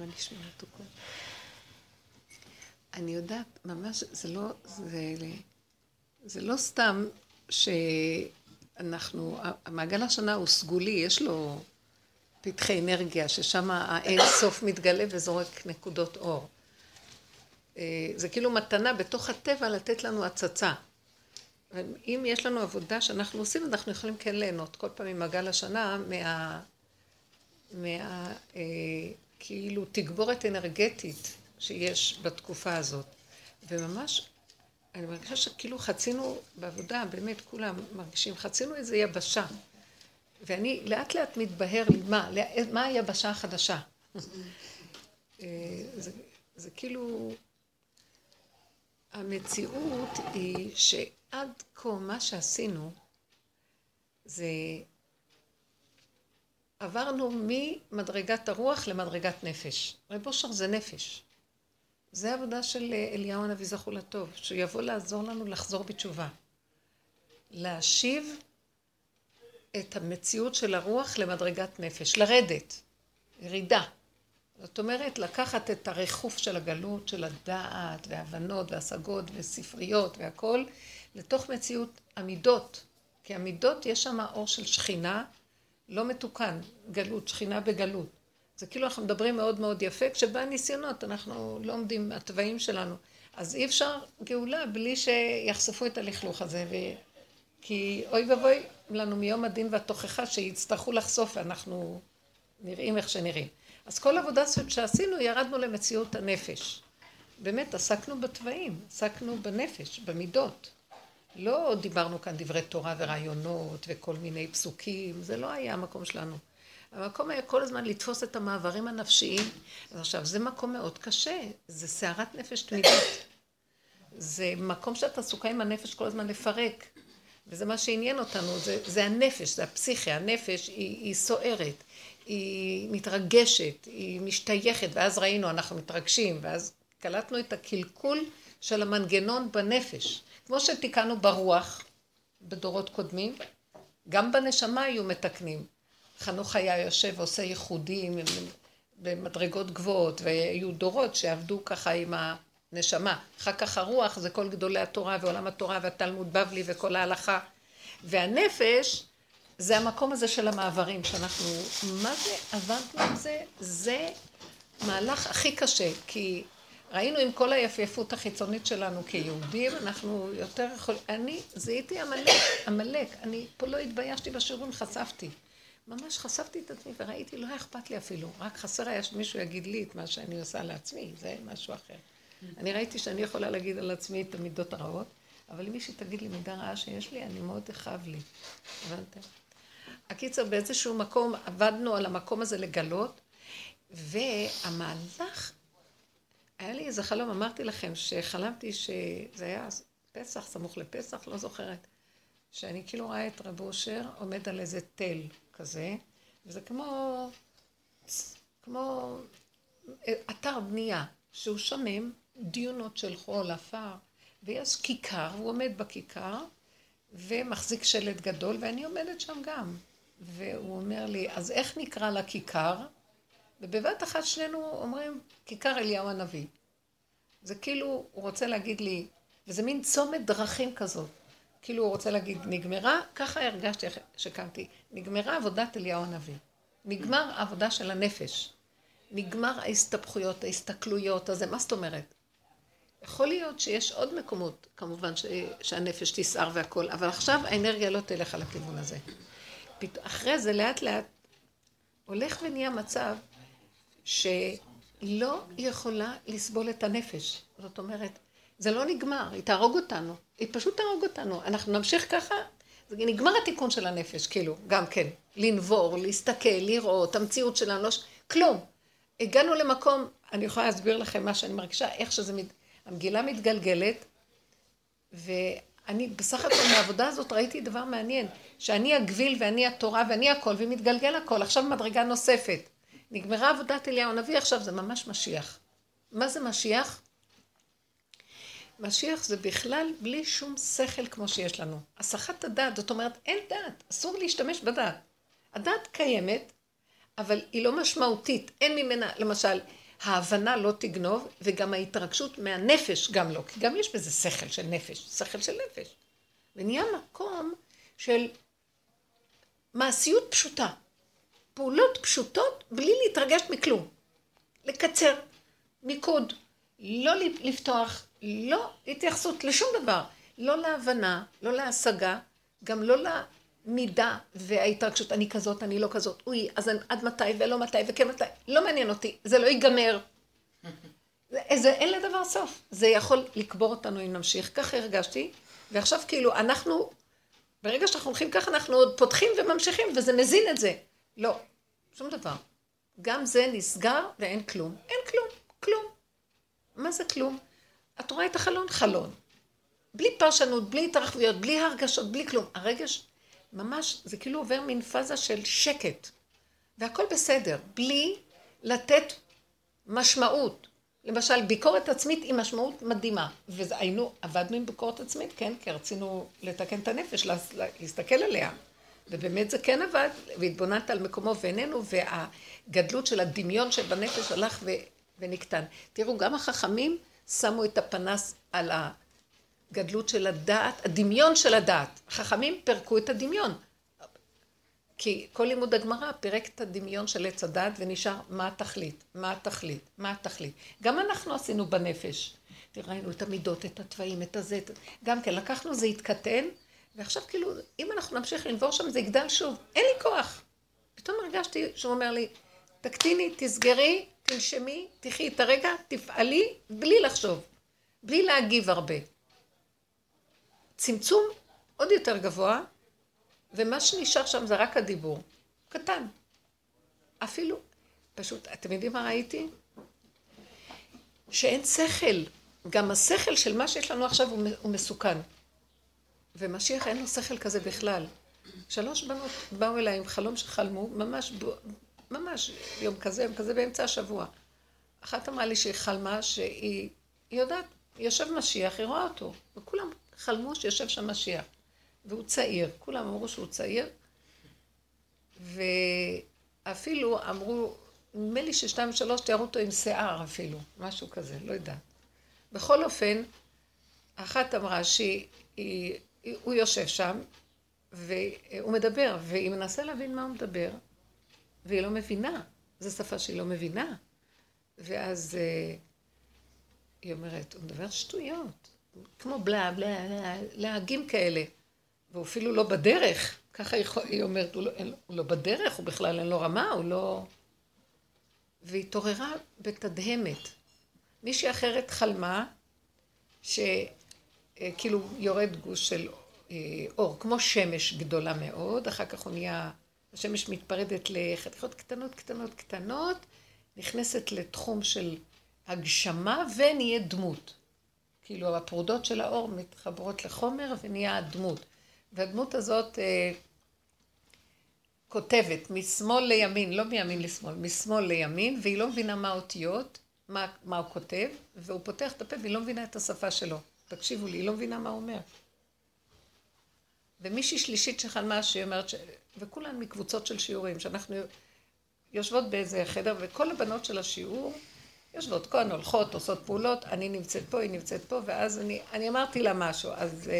מה נשמע מתוקות? אני יודעת, ממש, זה לא, זה, זה לא סתם שאנחנו, המעגל השנה הוא סגולי, יש לו פתחי אנרגיה, ששם האין סוף מתגלה וזורק נקודות אור. אה, זה כאילו מתנה בתוך הטבע לתת לנו הצצה. אם יש לנו עבודה שאנחנו עושים, אנחנו יכולים כן ליהנות כל פעם ממעגל השנה מה... מה... כאילו תגבורת אנרגטית שיש בתקופה הזאת. וממש, אני מרגישה שכאילו חצינו בעבודה, באמת כולם מרגישים, חצינו איזו יבשה. ואני לאט לאט מתבהר לי, מה, מה היבשה החדשה? אה, זה, זה כאילו, המציאות היא שעד כה מה שעשינו זה עברנו ממדרגת הרוח למדרגת נפש. רב אושר זה נפש. זה העבודה של אליהו הנביא זכו לטוב, שהוא יבוא לעזור לנו לחזור בתשובה. להשיב את המציאות של הרוח למדרגת נפש, לרדת, ירידה. זאת אומרת, לקחת את הריחוף של הגלות, של הדעת, והבנות, והשגות, וספריות, והכול, לתוך מציאות המידות. כי המידות, יש שם אור של שכינה, לא מתוקן, גלות, שכינה בגלות. זה כאילו אנחנו מדברים מאוד מאוד יפה, כשבא ניסיונות, אנחנו לא עומדים, התוואים שלנו. אז אי אפשר גאולה בלי שיחשפו את הלכלוך הזה, ו... כי אוי ואבוי לנו מיום הדין והתוכחה שיצטרכו לחשוף ואנחנו נראים איך שנראים. אז כל עבודה שעשינו ירדנו למציאות הנפש. באמת עסקנו בתוואים, עסקנו בנפש, במידות. לא דיברנו כאן דברי תורה ורעיונות וכל מיני פסוקים, זה לא היה המקום שלנו. המקום היה כל הזמן לתפוס את המעברים הנפשיים. אז עכשיו, זה מקום מאוד קשה, זה סערת נפש תמידית. זה מקום שאת עסוקה עם הנפש כל הזמן לפרק. וזה מה שעניין אותנו, זה, זה הנפש, זה הפסיכיה, הנפש היא, היא סוערת, היא מתרגשת, היא משתייכת, ואז ראינו, אנחנו מתרגשים, ואז קלטנו את הקלקול של המנגנון בנפש. כמו שתיקנו ברוח בדורות קודמים, גם בנשמה היו מתקנים. חנוך היה יושב ועושה ייחודים במדרגות גבוהות, והיו דורות שעבדו ככה עם הנשמה. אחר כך הרוח זה כל גדולי התורה ועולם התורה והתלמוד בבלי וכל ההלכה. והנפש זה המקום הזה של המעברים, שאנחנו, מה זה עבדנו עם זה? זה מהלך הכי קשה, כי ראינו עם כל היפייפות החיצונית שלנו כיהודים, אנחנו יותר יכולים, אני זיהיתי עמלק, עמלק, אני פה לא התביישתי בשיעורים, חשפתי. ממש חשפתי את עצמי וראיתי, לא היה אכפת לי אפילו, רק חסר היה שמישהו יגיד לי את מה שאני עושה לעצמי, זה משהו אחר. אני ראיתי שאני יכולה להגיד על עצמי את המידות הרעות, אבל אם מישהי תגיד לי מידה רעה שיש לי, אני מאוד אכאב לי. הבנתם? הקיצר, באיזשהו מקום עבדנו על המקום הזה לגלות, והמהלך היה לי איזה חלום, אמרתי לכם, שחלמתי שזה היה פסח, סמוך לפסח, לא זוכרת, שאני כאילו רואה את רב אושר עומד על איזה תל כזה, וזה כמו, כמו אתר בנייה, שהוא שומם, דיונות של חול, עפר, ויש כיכר, הוא עומד בכיכר, ומחזיק שלט גדול, ואני עומדת שם גם. והוא אומר לי, אז איך נקרא לכיכר? ובבת אחת שנינו אומרים, כיכר אליהו הנביא. זה כאילו, הוא רוצה להגיד לי, וזה מין צומת דרכים כזאת. כאילו הוא רוצה להגיד, נגמרה, ככה הרגשתי שקמתי, נגמרה עבודת אליהו הנביא. נגמר העבודה של הנפש. נגמר ההסתבכויות, ההסתכלויות הזה, מה זאת אומרת? יכול להיות שיש עוד מקומות, כמובן, ש... שהנפש תסער והכל, אבל עכשיו האנרגיה לא תלך על הכיוון הזה. אחרי זה לאט לאט הולך ונהיה מצב שלא יכולה לסבול את הנפש. זאת אומרת, זה לא נגמר, היא תהרוג אותנו, היא פשוט תהרוג אותנו. אנחנו נמשיך ככה, נגמר התיקון של הנפש, כאילו, גם כן. לנבור, להסתכל, לראות, המציאות שלנו, לא... כלום. הגענו למקום, אני יכולה להסביר לכם מה שאני מרגישה, איך שזה, מת... המגילה מתגלגלת, ואני בסך הכל מהעבודה הזאת ראיתי דבר מעניין, שאני הגביל ואני התורה ואני הכל, ומתגלגל הכל, עכשיו מדרגה נוספת. נגמרה עבודת אליהו הנביא, עכשיו זה ממש משיח. מה זה משיח? משיח זה בכלל בלי שום שכל כמו שיש לנו. הסחת הדעת, זאת אומרת, אין דעת, אסור להשתמש בדעת. הדעת קיימת, אבל היא לא משמעותית, אין ממנה, למשל, ההבנה לא תגנוב, וגם ההתרגשות מהנפש גם לא, כי גם יש בזה שכל של נפש, שכל של נפש. ונהיה מקום של מעשיות פשוטה, פעולות פשוטות בלי להתרגש מכלום. לקצר, מיקוד, לא לפתוח, לא התייחסות לשום דבר, לא להבנה, לא להשגה, גם לא למידה וההתרגשות, אני כזאת, אני לא כזאת, אוי, אז עד מתי ולא מתי וכן מתי, לא מעניין אותי, זה לא ייגמר. זה, אין לדבר סוף, זה יכול לקבור אותנו אם נמשיך, ככה הרגשתי, ועכשיו כאילו אנחנו, ברגע שאנחנו הולכים ככה אנחנו עוד פותחים וממשיכים וזה מזין את זה. לא, שום דבר. גם זה נסגר ואין כלום. אין כלום, כלום. מה זה כלום? את רואה את החלון? חלון. בלי פרשנות, בלי התרחבויות, בלי הרגשות, בלי כלום. הרגש, ממש, זה כאילו עובר מין פאזה של שקט. והכל בסדר, בלי לתת משמעות. למשל, ביקורת עצמית היא משמעות מדהימה. והיינו, עבדנו עם ביקורת עצמית, כן, כי רצינו לתקן את הנפש, להסתכל עליה. ובאמת זה כן עבד, והתבוננת על מקומו ואיננו, והגדלות של הדמיון שבנפש הלך ו... ונקטן. תראו, גם החכמים שמו את הפנס על הגדלות של הדעת, הדמיון של הדעת. החכמים פירקו את הדמיון. כי כל לימוד הגמרא פירק את הדמיון של עץ הדעת ונשאר מה התכלית, מה התכלית, מה התכלית. גם אנחנו עשינו בנפש. ראינו את המידות, את התוואים, את הזה, גם כן, לקחנו, זה התקטן, ועכשיו כאילו, אם אנחנו נמשיך לנבור שם, זה יגדל שוב. אין לי כוח. פתאום הרגשתי שהוא אומר לי, תקטיני, תסגרי, תנשמי, תחי את הרגע, תפעלי, בלי לחשוב, בלי להגיב הרבה. צמצום עוד יותר גבוה, ומה שנשאר שם זה רק הדיבור. קטן. אפילו, פשוט, אתם יודעים מה ראיתי? שאין שכל. גם השכל של מה שיש לנו עכשיו הוא מסוכן. ומשיח אין לו שכל כזה בכלל. שלוש בנות באו אליי עם חלום שחלמו, ממש, ממש יום כזה, יום כזה, באמצע השבוע. אחת אמרה לי שהיא חלמה שהיא יודעת, יושב משיח, היא רואה אותו. וכולם חלמו שיושב שם משיח. והוא צעיר, כולם אמרו שהוא צעיר. ואפילו אמרו, נדמה לי ששתיים ושלוש תיארו אותו עם שיער אפילו, משהו כזה, לא יודעת. בכל אופן, אחת אמרה שהיא הוא יושב שם, והוא מדבר, והיא מנסה להבין מה הוא מדבר, והיא לא מבינה. זו שפה שהיא לא מבינה. ואז אה, היא אומרת, הוא מדבר שטויות, כמו בלה, בלה, להגים כאלה. והוא אפילו לא בדרך, ככה היא אומרת, הוא לא, הוא לא בדרך, הוא בכלל אין לו רמה, הוא לא... והיא התעוררה בתדהמת. מישהי אחרת חלמה ש... אה, כאילו יורד גוש של אה, אור, כמו שמש גדולה מאוד, אחר כך הוא נהיה, השמש מתפרדת לחתיכות קטנות, קטנות, קטנות, נכנסת לתחום של הגשמה ונהיה דמות. כאילו הפרודות של האור מתחברות לחומר ונהיה הדמות. והדמות הזאת אה, כותבת משמאל לימין, לא מימין לשמאל, משמאל לימין, והיא לא מבינה מה האותיות, מה, מה הוא כותב, והוא פותח את הפה והיא לא מבינה את השפה שלו. תקשיבו לי, היא לא מבינה מה הוא אומר. ומישהי שלישית שחלמה, שהיא אומרת, ש... וכולן מקבוצות של שיעורים, שאנחנו יושבות באיזה חדר, וכל הבנות של השיעור יושבות כאן, הולכות, עושות פעולות, אני נמצאת פה, היא נמצאת פה, ואז אני, אני אמרתי לה משהו, אז uh,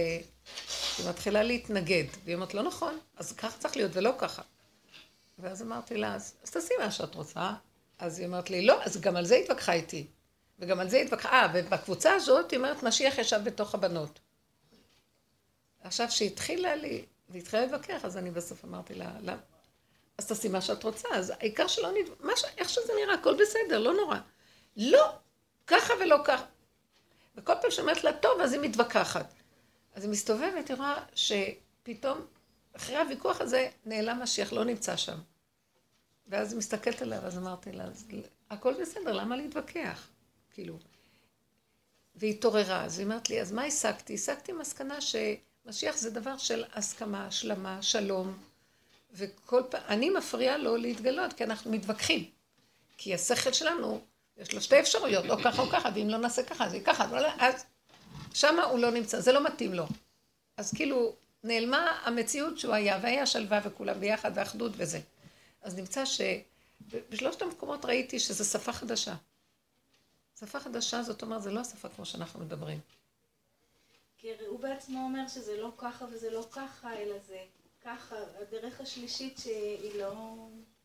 היא מתחילה להתנגד, והיא אומרת, לא נכון, אז ככה צריך להיות ולא ככה. ואז אמרתי לה, אז, אז תעשי מה שאת רוצה. אז היא אומרת לי, לא, אז גם על זה התווכחה איתי. וגם על זה התווכחה, אה, ובקבוצה הזאת, היא אומרת, משיח ישב בתוך הבנות. עכשיו, כשהתחילה לי, והתחילה להתווכח, אז אני בסוף אמרתי לה, למה? אז תעשי מה שאת רוצה, אז העיקר שלא נד... ש... איך שזה נראה, הכל בסדר, לא נורא. לא, ככה ולא ככה. וכל פעם שאומרת לה, טוב, אז היא מתווכחת. אז היא מסתובבת, היא רואה שפתאום, אחרי הוויכוח הזה, נעלם משיח, לא נמצא שם. ואז היא מסתכלת עליה, ואז אמרתי לה, הכל בסדר, למה להתווכח? כאילו. והיא התעוררה, אז היא אמרת לי, אז מה השגתי? השגתי מסקנה שמשיח זה דבר של הסכמה, השלמה, שלום, וכל פעם, אני מפריעה לו להתגלות, כי אנחנו מתווכחים. כי השכל שלנו, יש לו שתי אפשרויות, או ככה או ככה, ואם לא נעשה ככה, אז היא ככה, אז שמה הוא לא נמצא, זה לא מתאים לו. אז כאילו, נעלמה המציאות שהוא היה, והיה שלווה וכולם ביחד, ואחדות וזה. אז נמצא שבשלושת המקומות ראיתי שזו שפה חדשה. שפה חדשה זאת אומרת, זה לא השפה כמו שאנחנו מדברים. כי הוא בעצמו אומר שזה לא ככה וזה לא ככה, אלא זה ככה. הדרך השלישית שהיא לא,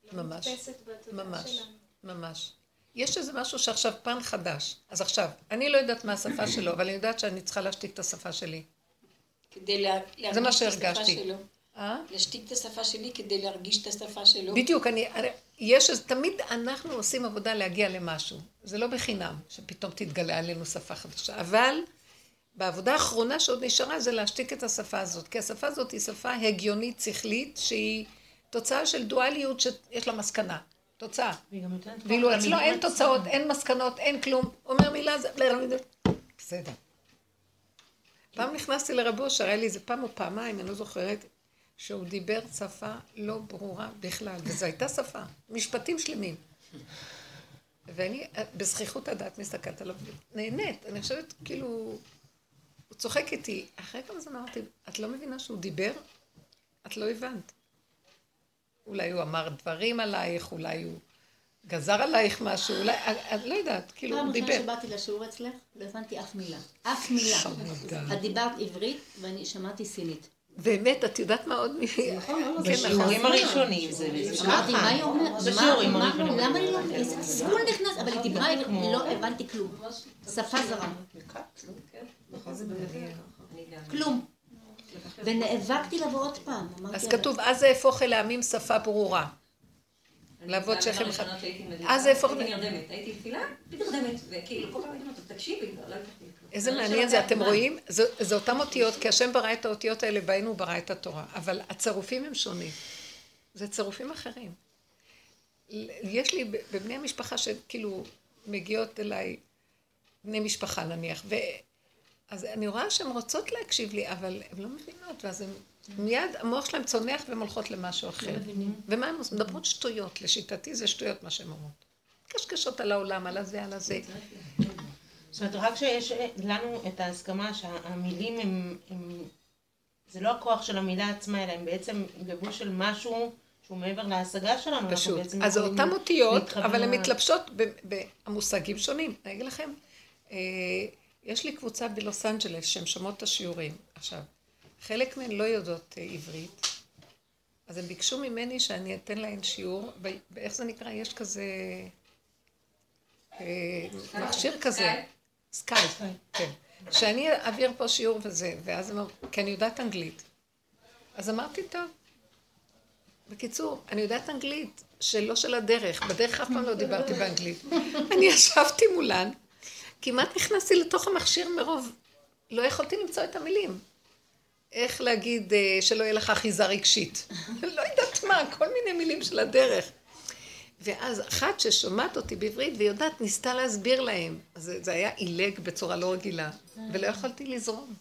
לא ממש, מודפסת בתודעה ממש, שלנו. ממש. יש איזה משהו שעכשיו פן חדש. אז עכשיו, אני לא יודעת מה השפה שלו, אבל אני יודעת שאני צריכה להשתיק את השפה שלי. כדי להרגיש את השפה שלו. אה? להשתיק את השפה שלי כדי להרגיש את השפה שלו. בדיוק, אני, יש, תמיד אנחנו עושים עבודה להגיע למשהו. זה לא בחינם, שפתאום תתגלה עלינו שפה חדשה. אבל בעבודה האחרונה שעוד נשארה זה להשתיק את השפה הזאת. כי השפה הזאת היא שפה הגיונית, שכלית, שהיא תוצאה של דואליות שיש לה מסקנה. תוצאה. ואילו אצלו אין תוצאות, אין מסקנות, אין כלום. אומר מילה זה... בסדר. פעם נכנסתי לרב אושר, היה לי איזה פעם או פעמיים, אני לא זוכרת, שהוא דיבר שפה לא ברורה בכלל, וזו הייתה שפה, משפטים שלמים. ואני בזכיחות הדעת מסתכלת עליו, נהנית, אני חושבת כאילו, הוא צוחק איתי. אחרי כמה זמן אמרתי, את לא מבינה שהוא דיבר? את לא הבנת. אולי הוא אמר דברים עלייך, אולי הוא גזר עלייך משהו, אולי, את לא יודעת, כאילו, הוא דיבר. פעם ראשונה שבאתי לשיעור אצלך, לא הבנתי אף מילה. אף מילה. את דיברת עברית ואני שמעתי סינית. באמת, את יודעת מה עוד מ... נכון, לא, לא, בשיעורים. הראשונים זה אמרתי, מה היא אומרת? בשיעורים הראשונים. למה היא לא... איזה תסכול נכנס, אבל היא דיברה, לא הבנתי כלום. שפה זרה. כלום. ונאבקתי לבוא עוד פעם. אז כתוב, אז זה אהפוך אל העמים שפה ברורה. לעבוד שכם אחד. אז זה אהפוך... הייתי נרדמת, הייתי תפילה, נרדמת, וכאילו כל פעם הייתי אומרת, תקשיבי, לא הבנתי. איזה מעניין זה, אתם רואים? זה אותן אותיות, כי השם ברא את האותיות האלה, בהן הוא ברא את התורה. אבל הצירופים הם שונים. זה צירופים אחרים. יש לי בבני המשפחה שכאילו מגיעות אליי, בני משפחה נניח, ו... אז אני רואה שהן רוצות להקשיב לי, אבל הן לא מבינות, ואז הן... מיד המוח שלהן צונח והן הולכות למשהו אחר. לא ומה הן עושות? מדברות שטויות, לשיטתי זה שטויות מה שהן אומרות. קשקשות על העולם, על הזה, על הזה. זאת אומרת, רק כשיש לנו את ההסכמה שהמילים הם, הם... זה לא הכוח של המילה עצמה, אלא הם בעצם גבוש של משהו שהוא מעבר להשגה שלנו. פשוט. אז זה אותן אותיות, אבל הן מתלבשות במושגים שונים. אני אגיד לכם, אה, יש לי קבוצה בלוס אנג'לס שהן שומעות את השיעורים. עכשיו, חלק מהן לא יודעות אה, עברית, אז הם ביקשו ממני שאני אתן להן שיעור, ואיך זה נקרא? יש כזה... אה, מכשיר כזה. סקייפ, כן. שאני אעביר פה שיעור וזה, ואז אמר, כי אני יודעת אנגלית. אז אמרתי, טוב. בקיצור, אני יודעת אנגלית, שלא של הדרך. בדרך אף פעם לא דיברתי באנגלית. אני ישבתי מולן, כמעט נכנסתי לתוך המכשיר מרוב, לא יכולתי למצוא את המילים. איך להגיד אה, שלא יהיה לך אחיזה רגשית. לא יודעת מה, כל מיני מילים של הדרך. ואז אחת ששומעת אותי בעברית ויודעת, ניסתה להסביר להם. אז זה היה עילג בצורה לא רגילה, ולא יכולתי לזרום.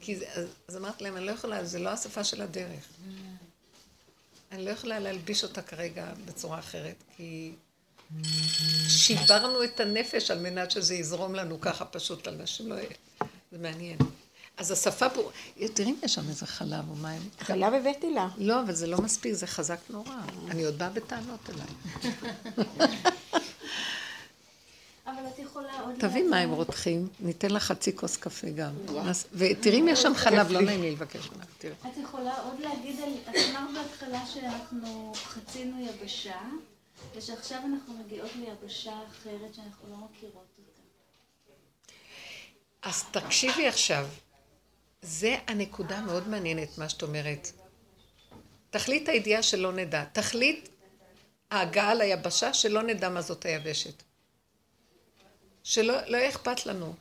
כי זה, אז, אז אמרתי להם, אני לא יכולה, זה לא השפה של הדרך. אני לא יכולה להלביש אותה כרגע בצורה אחרת, כי שיברנו את הנפש על מנת שזה יזרום לנו ככה פשוט, אנשים לא... זה מעניין. אז השפה פה, תראי אם יש שם איזה חלב או מים. חלב הבאתי לה. לא, אבל זה לא מספיק, זה חזק נורא. אני עוד באה בטענות אליי. אבל את יכולה עוד... תביאי מים רותחים, ניתן לך חצי כוס קפה גם. ותראי אם יש שם חלב, לא נעים לי לבקש ממך, תראי. את יכולה עוד להגיד על... את אמרת בהתחלה שאנחנו חצינו יבשה, ושעכשיו אנחנו מגיעות ליבשה אחרת שאנחנו לא מכירות אותה. אז תקשיבי עכשיו, זה הנקודה המאוד מעניינת, מה שאת אומרת. תכלית הידיעה שלא נדע. תכלית ההגעה ליבשה שלא נדע מה זאת היבשת. שלא לא אכפת לנו.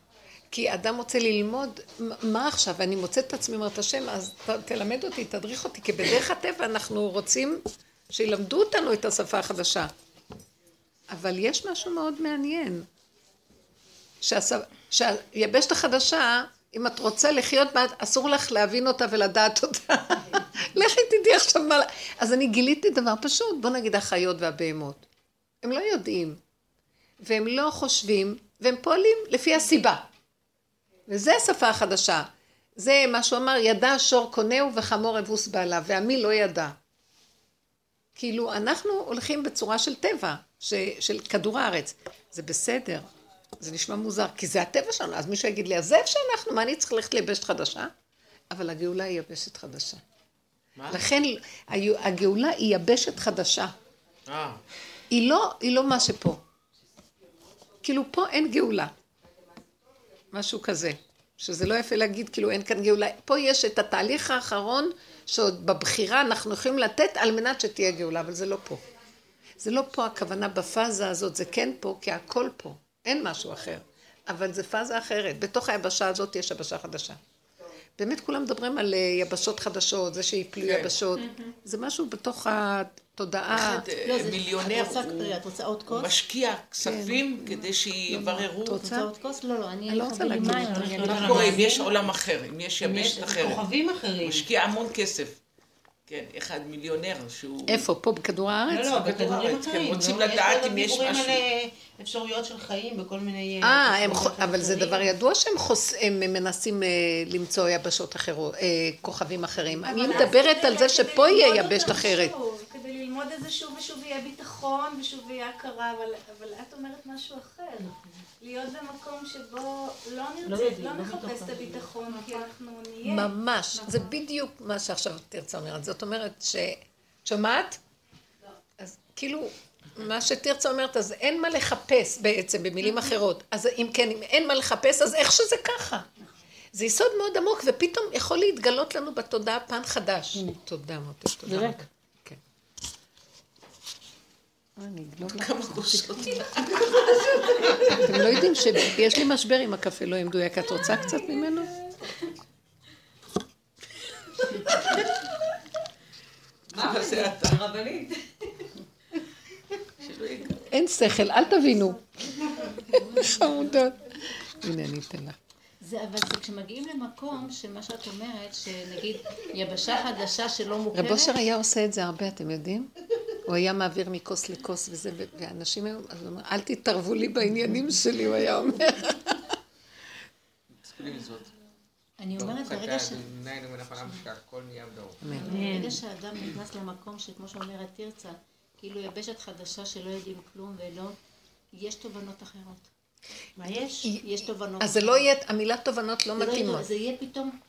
כי אדם רוצה ללמוד, מה עכשיו? אני מוצאת את עצמי, אומרת השם, אז ת, תלמד אותי, תדריך אותי, כי בדרך הטבע אנחנו רוצים שילמדו אותנו את השפה החדשה. אבל יש משהו מאוד מעניין, שהיבשת החדשה אם את רוצה לחיות בה, אסור לך להבין אותה ולדעת אותה. לכי תדעי עכשיו מה... אז אני גיליתי דבר פשוט, בוא נגיד החיות והבהמות. הם לא יודעים, והם לא חושבים, והם פועלים לפי הסיבה. וזה השפה החדשה. זה מה שהוא אמר, ידע שור קונהו וחמור אבוס בעליו, ועמי לא ידע. כאילו, אנחנו הולכים בצורה של טבע, ש, של כדור הארץ. זה בסדר, זה נשמע מוזר, כי זה הטבע שלנו, אז מישהו יגיד לי, אז זה איפה שאנחנו, מה אני צריך ללכת ליבשת חדשה? אבל הגאולה היא יבשת חדשה. מה? לכן הגאולה היא יבשת חדשה. אה. היא לא, היא לא מה שפה. כאילו פה אין גאולה. משהו כזה. שזה לא יפה להגיד כאילו אין כאן גאולה. פה יש את התהליך האחרון שעוד בבחירה אנחנו יכולים לתת על מנת שתהיה גאולה, אבל זה לא פה. זה לא פה הכוונה בפאזה הזאת, זה כן פה, כי הכל פה. אין משהו אחר. אבל זה פאזה אחרת. בתוך היבשה הזאת יש יבשה חדשה. באמת כולם מדברים על אה, יבשות חדשות, זה שיפלו כן. יבשות. זה משהו בתוך התודעה. אחד אה, לא, מיליונר, הוא משקיע כספים כן. כדי שיבררו. את רוצה עוד כוס? לא, לא, אני לא רוצה להגיד. מה קורה אם יש עולם אחר, אם יש יבשת אחרת? כוכבים אחרים. משקיע המון כסף. כן, אחד מיליונר שהוא... איפה? פה בכדור הארץ? לא, לא, בכדור הארץ. הם רוצים לדעת אם יש משהו. דיבורים על אפשרויות של חיים בכל מיני... אה, אבל זה דבר ידוע שהם מנסים אה, למצוא יבשות אחרות, אה, כוכבים אחרים. אני מדברת על זה שפה יהיה יבשת אחרת. כדי ללמוד את זה שוב ושוב יהיה ביטחון ושוב יהיה הכרה, אבל את אומרת משהו אחר. להיות במקום שבו לא נרצה, לא, לא נחפש את הביטחון, כי אנחנו נהיה. ממש, זה בדיוק מה שעכשיו תרצה אומרת. זאת אומרת ש... שומעת? אז כאילו, מה שתרצה אומרת, אז אין מה לחפש בעצם, במילים אחרות. אז אם כן, אם אין מה לחפש, אז איך שזה ככה? זה יסוד מאוד עמוק, ופתאום יכול להתגלות לנו בתודעה פן חדש. תודה מוטי, תודה. אני לא כמה. אתם לא יודעים שיש לי משבר עם הקפה לא מדויק. את רוצה קצת ממנו? מה זה אתה? רבנית. אין שכל, אל תבינו. חמודות. הנה, אני אתן לך. זה, אבל זה כשמגיעים למקום שמה שאת אומרת, שנגיד יבשה חדשה שלא מוכרת... רב אושר היה עושה את זה הרבה, אתם יודעים? הוא היה מעביר מכוס לכוס וזה, ואנשים היו, אז הוא אומר, אל תתערבו לי בעניינים שלי, הוא היה אומר. אני אומרת, ברגע ש... ברגע שאדם נכנס למקום שכמו שאומרת תרצה, כאילו יבשת חדשה שלא יודעים כלום ולא, יש תובנות אחרות. מה יש? יש תובנות. אז זה לא יהיה, המילה תובנות לא, לא מתאימות. זה יהיה פתאום...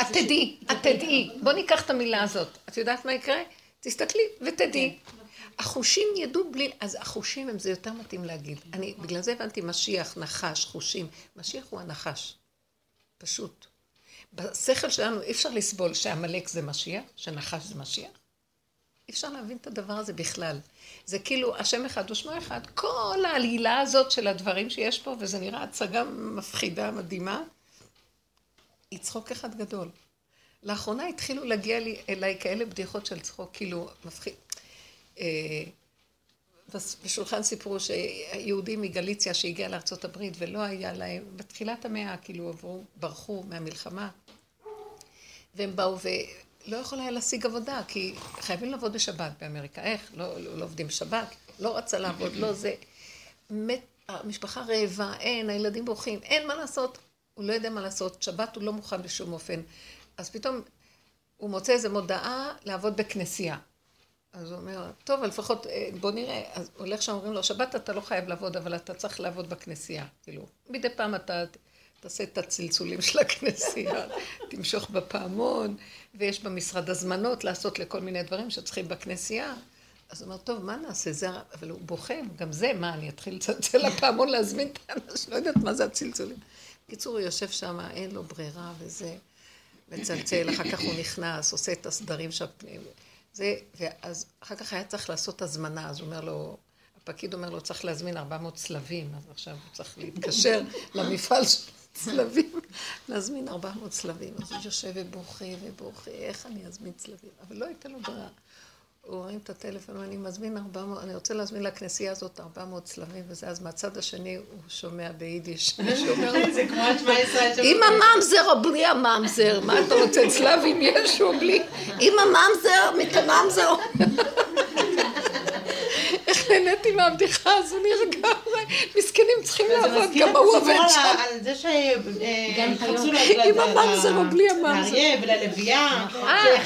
את תדעי, את תדעי. בוא ניקח את המילה הזאת. את יודעת מה יקרה? תסתכלי ותדעי. כן. החושים ידעו בלי, אז החושים הם זה יותר מתאים להגיד. אני, בגלל זה הבנתי משיח, נחש, חושים. משיח הוא הנחש. פשוט. בשכל שלנו אי אפשר לסבול שעמלק זה משיח, שנחש זה משיח. אי אפשר להבין את הדבר הזה בכלל. זה כאילו, השם אחד ושמו אחד. כל העלילה הזאת של הדברים שיש פה, וזה נראה הצגה מפחידה, מדהימה, היא צחוק אחד גדול. לאחרונה התחילו להגיע לי, אליי כאלה בדיחות של צחוק, כאילו, מפחיד. אה, בשולחן סיפרו שיהודים מגליציה שהגיע לארה"ב ולא היה להם, בתחילת המאה כאילו עברו, ברחו מהמלחמה והם באו ולא יכול היה להשיג עבודה כי חייבים לעבוד בשבת באמריקה, איך? לא, לא, לא עובדים בשבת, לא רצה לעבוד, לא זה. מת, המשפחה רעבה, אין, הילדים בוכים, אין מה לעשות, הוא לא יודע מה לעשות, שבת הוא לא מוכן בשום אופן. אז פתאום הוא מוצא איזו מודעה לעבוד בכנסייה. אז הוא אומר, טוב, לפחות אה, בוא נראה. אז הולך שם, אומרים לו, שבת אתה לא חייב לעבוד, אבל אתה צריך לעבוד בכנסייה. כאילו, מדי פעם אתה תעשה את הצלצולים של הכנסייה, תמשוך בפעמון, ויש במשרד הזמנות לעשות לכל מיני דברים שצריכים בכנסייה. אז הוא אומר, טוב, מה נעשה? זה... אבל הוא בוחן, גם זה, מה, אני אתחיל לצלצל לפעמון, להזמין את האנשים, לא יודעת מה זה הצלצולים. בקיצור, הוא יושב שם, אין לו ברירה וזה, מצלצל, אחר כך הוא נכנס, עושה את הסדרים שם. זה, ואז אחר כך היה צריך לעשות הזמנה, אז הוא אומר לו, הפקיד אומר לו, צריך להזמין 400 צלבים, אז עכשיו הוא צריך להתקשר למפעל של צלבים, להזמין 400 צלבים. אז הוא יושב ובוכה ובוכה, איך אני אזמין צלבים? אבל לא הייתה לו ברירה. הוא הרים את הטלפון, ואני מזמין 400, אני רוצה להזמין לכנסייה הזאת 400 צלבים וזה, אז מהצד השני הוא שומע ביידיש. זה כמו התשמע ישראל. עם הממזר או בלי הממזר? מה אתה רוצה, צלב עם יש או בלי? עם הממזר, מתממזר. נהניתי מהבדיחה הזו, אני לגמרי, מסכנים צריכים לעבוד, גם ההוא עובד שם. על זה שנכנסו עם הממזר או בלי הממזר. לאריה וללוויה,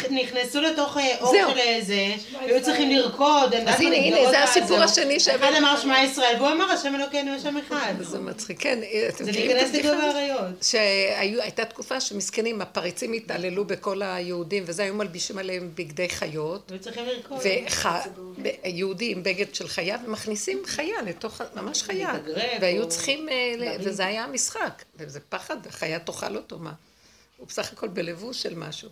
שנכנסו לתוך אור של זה, והיו צריכים לרקוד. אז הנה, הנה, זה הסיפור השני. אחד אמר שמע ישראל, והוא אמר השם אלוקינו, השם אחד. זה מצחיק, כן. זה להיכנס לגובה האריות. שהייתה תקופה שמסכנים, הפריצים התעללו בכל היהודים, וזה היו מלבישים עליהם בגדי חיות. וצריכים לרקוד. יהודי עם בגד של חיה, ומכניסים חיה לתוך, ממש חיה. והיו צריכים, אה, וזה היה המשחק. וזה פחד, החיה תאכל אותו, מה? הוא בסך הכל בלבוש של משהו.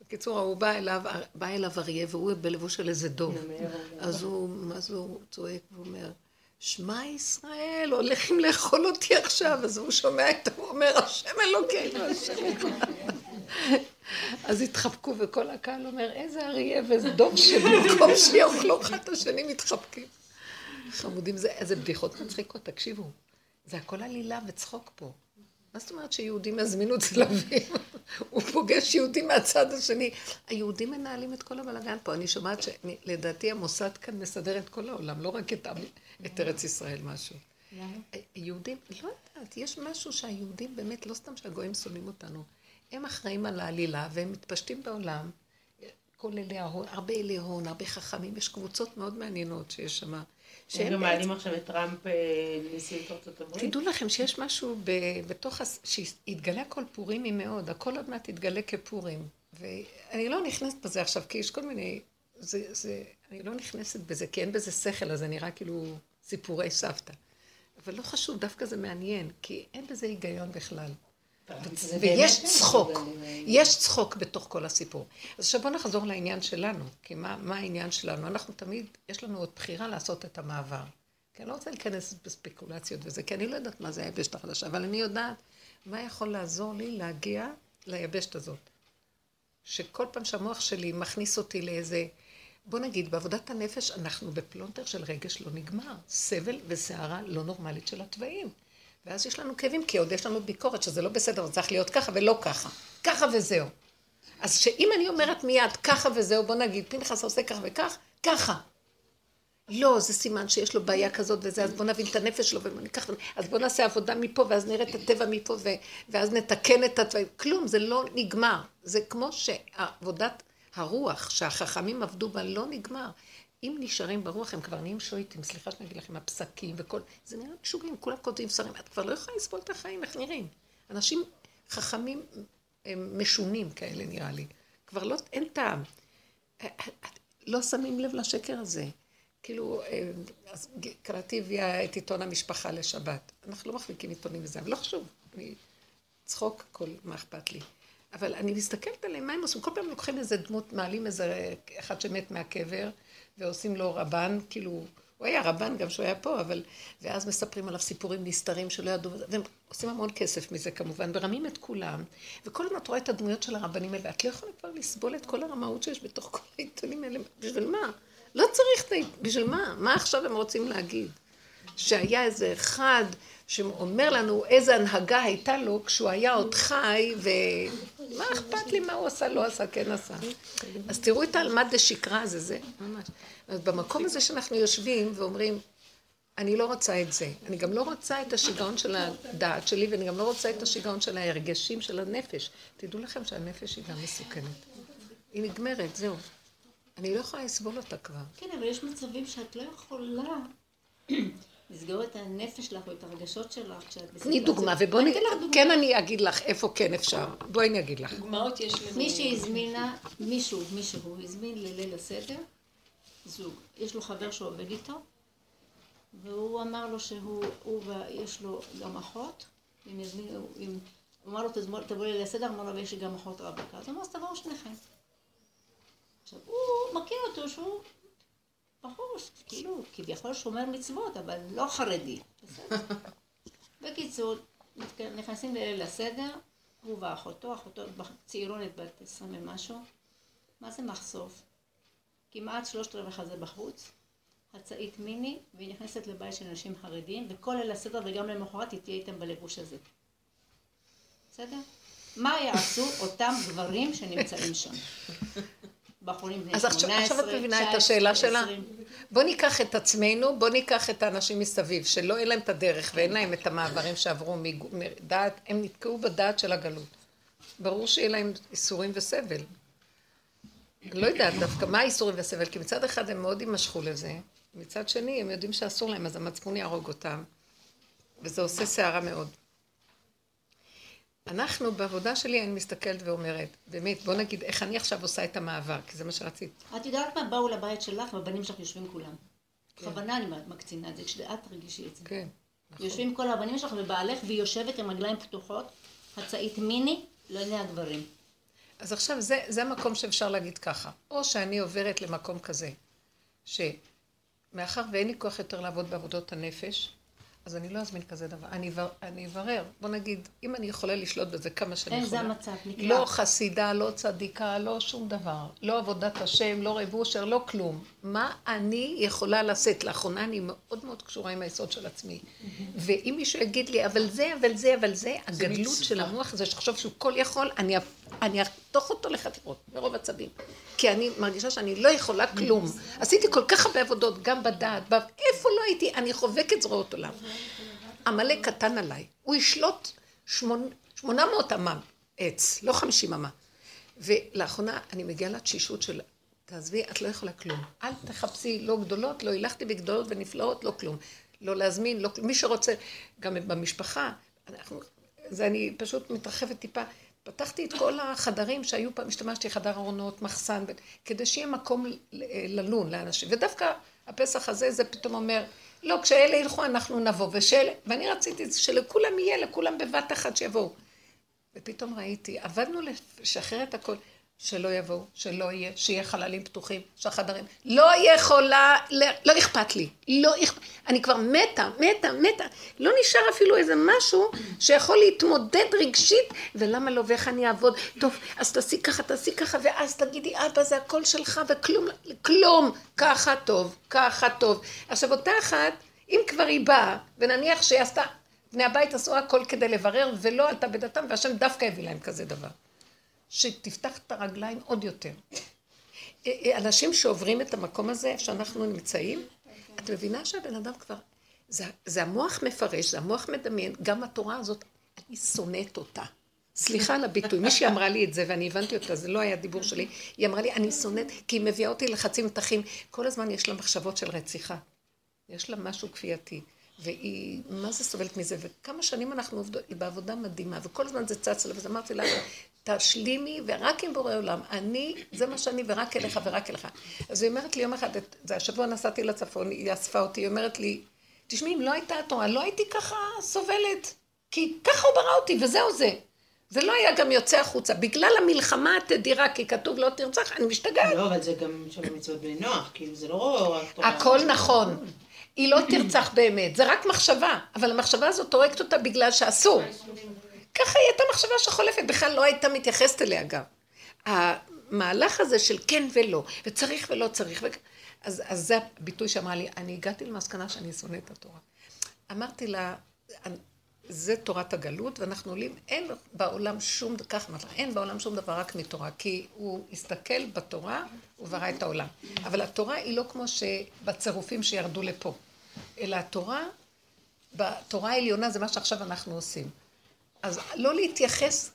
בקיצור, הוא בא אליו, בא אליו אריה, והוא בלבוש של איזה דוב. אז הוא, מה זה הוא צועק ואומר, שמע ישראל, הולכים לאכול אותי עכשיו. אז הוא שומע את הוא אומר, השם אלוקינו, השם אלוקינו. אז התחבקו, וכל הקהל אומר, איזה אריה ואיזה דוב שבמקום שיאכלו אחד את השני מתחבקים. חמודים, זה, איזה בדיחות מצחיקות, תקשיבו. זה הכל עלילה וצחוק פה. מה זאת אומרת שיהודים יזמינו צלבים? הוא פוגש יהודים מהצד השני. היהודים מנהלים את כל הבלאגן פה. אני שומעת שלדעתי המוסד כאן מסדר את כל העולם, לא רק את, את ארץ ישראל משהו. יהודים, לא יודעת, יש משהו שהיהודים באמת, לא סתם שהגויים שונאים אותנו. הם אחראים על העלילה והם מתפשטים בעולם. כל אלי ההון, הרבה אלי הון, הרבה חכמים, יש קבוצות מאוד מעניינות שיש שם. שהם גם מעלים עכשיו את טראמפ אה, לנשיאות ארצות הברית. תדעו לכם שיש משהו בתוך, שהתגלה כל פורימי מאוד, הכל עוד מעט יתגלה כפורים. ואני לא נכנסת בזה עכשיו, כי יש כל מיני, זה, זה, אני לא נכנסת בזה, כי אין בזה שכל, אז זה נראה כאילו סיפורי סבתא. אבל לא חשוב, דווקא זה מעניין, כי אין בזה היגיון בכלל. ויש צחוק, יש צחוק בתוך כל הסיפור. אז עכשיו בואו נחזור לעניין שלנו, כי מה, מה העניין שלנו? אנחנו תמיד, יש לנו עוד בחירה לעשות את המעבר. כי אני לא רוצה להיכנס בספקולציות וזה, כי אני לא יודעת מה זה היבשת החדשה, אבל אני יודעת מה יכול לעזור לי להגיע ליבשת הזאת. שכל פעם שהמוח שלי מכניס אותי לאיזה... בוא נגיד, בעבודת הנפש אנחנו בפלונטר של רגש לא נגמר. סבל וסערה לא נורמלית של התוואים. ואז יש לנו כאבים, כי עוד יש לנו ביקורת שזה לא בסדר, צריך להיות ככה ולא ככה. ככה וזהו. אז שאם אני אומרת מיד ככה וזהו, בוא נגיד, פנחס עושה כך וכך, ככה. לא, זה סימן שיש לו בעיה כזאת וזה, אז בוא נבין את הנפש שלו וניקח, אז בוא נעשה עבודה מפה, ואז נראה את הטבע מפה, ו, ואז נתקן את הדברים. כלום, זה לא נגמר. זה כמו שעבודת הרוח שהחכמים עבדו בה לא נגמר. אם נשארים ברוח, הם כבר נהיים שויטים, סליחה שאני אגיד לכם, הפסקים וכל, זה נראה משוגעים, כולם כותבים שרים, את כבר לא יכולה לסבול את החיים, איך נראים? אנשים חכמים, משונים כאלה נראה לי. כבר לא, אין טעם. לא שמים לב לשקר הזה. כאילו, אז קראתי הביאה את עיתון המשפחה לשבת. אנחנו לא מחזיקים עיתונים וזה, אבל לא חשוב. אני צחוק, כל מה אכפת לי. אבל אני מסתכלת עליהם, מה הם עושים? כל פעם לוקחים איזה דמות, מעלים איזה אחד שמת מהקבר, ועושים לו רבן, כאילו, הוא היה רבן גם שהוא היה פה, אבל... ואז מספרים עליו סיפורים נסתרים שלא ידעו, והם עושים המון כסף מזה כמובן, ורמים את כולם. וכל הזמן את רואה את הדמויות של הרבנים האלה, ואת לא יכולה כבר לסבול את כל הרמאות שיש בתוך כל העיתונים האלה. בשביל מה? לא צריך את ה... בשביל מה? מה עכשיו הם רוצים להגיד? שהיה איזה אחד שאומר לנו איזה הנהגה הייתה לו כשהוא היה עוד חי, ומה אכפת לי מה הוא עשה, לא עשה, כן עשה. אז תראו את העלמד דשקרא הזה, זה ממש. אז במקום הזה שאנחנו יושבים ואומרים, אני לא רוצה את זה. אני גם לא רוצה את השיגעון של הדעת שלי, ואני גם לא רוצה את השיגעון של ההרגשים של הנפש. תדעו לכם שהנפש היא גם מסוכנת. היא נגמרת, זהו. אני לא יכולה לסבול אותה כבר. כן, אבל יש מצבים שאת לא יכולה לסגור את הנפש שלך ואת הרגשות שלך כשאת תני דוגמה, ובואי נגיד, כן אני אגיד לך איפה כן אפשר. בואי אני אגיד לך. דוגמאות יש לנו. מישהי הזמינה, מישהו, מישהו הזמין לליל הסדר, זוג. יש לו חבר שעובד איתו, והוא אמר לו שהוא, יש לו גם אחות, אם יזמינו, אם... הוא אמר לו, תבוא ליל הסדר, אמר לו, ויש לי גם אחות רווקה. אז הוא אמר, אז תבואו שניכם. עכשיו, הוא מכיר אותו שהוא בחור, כאילו, כביכול שומר מצוות, אבל לא חרדי. בקיצור, נכנסים לליל הסדר, הוא ואחותו, אחותו צעירונת בת עשרים ומשהו. מה זה מחשוף? כמעט שלושת רבעי חזה בחוץ, הצעית מיני, והיא נכנסת לבית של אנשים חרדים, וכל ליל הסדר וגם למחרת היא תהיה איתם בלבוש הזה. בסדר? מה יעשו אותם גברים שנמצאים שם? בחורים בני 18, 19, 20. עכשיו את מבינה את השאלה שלה? בוא ניקח את עצמנו, בוא ניקח את האנשים מסביב, שלא אין להם את הדרך ואין להם את המעברים שעברו מדעת, הם נתקעו בדעת של הגלות. ברור שיהיה להם איסורים וסבל. לא יודעת דווקא מה האיסורים וסבל, כי מצד אחד הם מאוד יימשכו לזה, מצד שני הם יודעים שאסור להם, אז המצפון יהרוג אותם, וזה עושה סערה מאוד. אנחנו, בעבודה שלי, אני מסתכלת ואומרת, באמת, בוא נגיד איך אני עכשיו עושה את המעבר, כי זה מה שרצית. את יודעת מה? באו לבית שלך, והבנים שלך יושבים כולם. כן. בכוונה אני מקצינה את זה, כשאת תרגישי את זה. כן, נכון. יושבים כל הבנים שלך ובעלך, והיא יושבת עם רגליים פתוחות, חצאית מיני, לא יודע הגברים. אז עכשיו, זה, זה המקום שאפשר להגיד ככה. או שאני עוברת למקום כזה, שמאחר ואין לי כוח יותר לעבוד בעבודות הנפש, אז אני לא אזמין כזה דבר. אני אברר. בוא נגיד, אם אני יכולה לשלוט בזה כמה שאני יכולה. אין, זה המצב, נקלט. לא חסידה, לא צדיקה, לא שום דבר. לא עבודת השם, לא רב אושר, לא כלום. מה אני יכולה לשאת? לאחרונה אני מאוד מאוד קשורה עם היסוד של עצמי. ואם מישהו יגיד לי, אבל זה, אבל זה, אבל זה, הגדלות של המוח הזה, שחשוב שהוא כל יכול, אני, אני אחתוך אותו לחתיכות, מרוב עצבים. כי אני מרגישה שאני לא יכולה כלום. עשיתי כל כך הרבה עבודות, גם בדעת, איפה לא הייתי, אני חובקת זרועות עולם. עמלק קטן עליי, הוא ישלוט שמונה מאות אמה עץ, לא חמישים אמה. ולאחרונה אני מגיעה לתשישות של, תעזבי, את לא יכולה כלום. אל תחפשי לא גדולות, לא הילכתי בגדולות ונפלאות, לא כלום. לא להזמין, לא כלום. מי שרוצה, גם במשפחה, אנחנו, זה אני פשוט מתרחבת טיפה. פתחתי את כל החדרים שהיו פעם, השתמשתי חדר ארונות, מחסן, כדי שיהיה מקום ללון לאנשים. ודווקא הפסח הזה, זה פתאום אומר, לא, כשאלה ילכו אנחנו נבוא, ושאלה, ואני רציתי שלכולם יהיה, לכולם בבת אחת שיבואו. ופתאום ראיתי, עבדנו לשחרר את הכל. שלא יבואו, שלא יהיה, שיהיה חללים פתוחים, שהחדרים, לא יכולה, לא אכפת לי, לא אכפת, אני כבר מתה, מתה, מתה, לא נשאר אפילו איזה משהו שיכול להתמודד רגשית, ולמה לא, ואיך אני אעבוד, טוב, אז תעשי ככה, תעשי ככה, ואז תגידי, אבא, זה הכל שלך, וכלום, כלום, ככה טוב, ככה טוב. עכשיו, אותה אחת, אם כבר היא באה, ונניח שהיא עשתה, בני הבית עשו הכל כדי לברר, ולא עלתה בדתם, והשם דווקא הביא להם כזה דבר. שתפתח את הרגליים עוד יותר. אה, אה, אנשים שעוברים את המקום הזה, איפה שאנחנו נמצאים, את מבינה שהבן אדם כבר, זה, זה המוח מפרש, זה המוח מדמיין, גם התורה הזאת, אני שונאת אותה. סליחה על הביטוי, מישהי אמרה לי את זה ואני הבנתי אותה, זה לא היה דיבור שלי, היא אמרה לי, אני שונאת, כי היא מביאה אותי לחצים מתחים, כל הזמן יש לה מחשבות של רציחה. יש לה משהו כפייתי. והיא, מה זה סובלת מזה? וכמה שנים אנחנו עובדות, היא בעבודה מדהימה, וכל הזמן זה צץ לה, ואז אמרתי לה, תשלימי, ורק עם בורא עולם. אני, זה מה שאני, ורק אליך, ורק אליך. אז היא אומרת לי יום אחד, זה השבוע נסעתי לצפון, היא אספה אותי, היא אומרת לי, תשמעי, אם לא הייתה התורה, לא הייתי ככה סובלת. כי ככה הוא ברא אותי, וזהו זה. זה לא היה גם יוצא החוצה. בגלל המלחמה התדירה, כי כתוב לא תרצח, אני משתגעת. לא, אבל זה גם של המצוות בני נוח, כאילו זה לא... הכל נכון. היא לא תרצח באמת, זה רק מחשבה, אבל המחשבה הזאת הורגת אותה בגלל שאסור. ככה היא הייתה מחשבה שחולפת, בכלל לא הייתה מתייחסת אליה גם. המהלך הזה של כן ולא, וצריך ולא צריך, ו... אז, אז זה הביטוי שאמרה לי, אני הגעתי למסקנה שאני שונא את התורה. אמרתי לה, זה תורת הגלות, ואנחנו עולים, אין בעולם שום, כך אמרת, אין בעולם שום דבר רק מתורה, כי הוא הסתכל בתורה, הוא ברא את העולם. אבל התורה היא לא כמו שבצירופים שירדו לפה, אלא התורה, בתורה העליונה זה מה שעכשיו אנחנו עושים. אז לא להתייחס,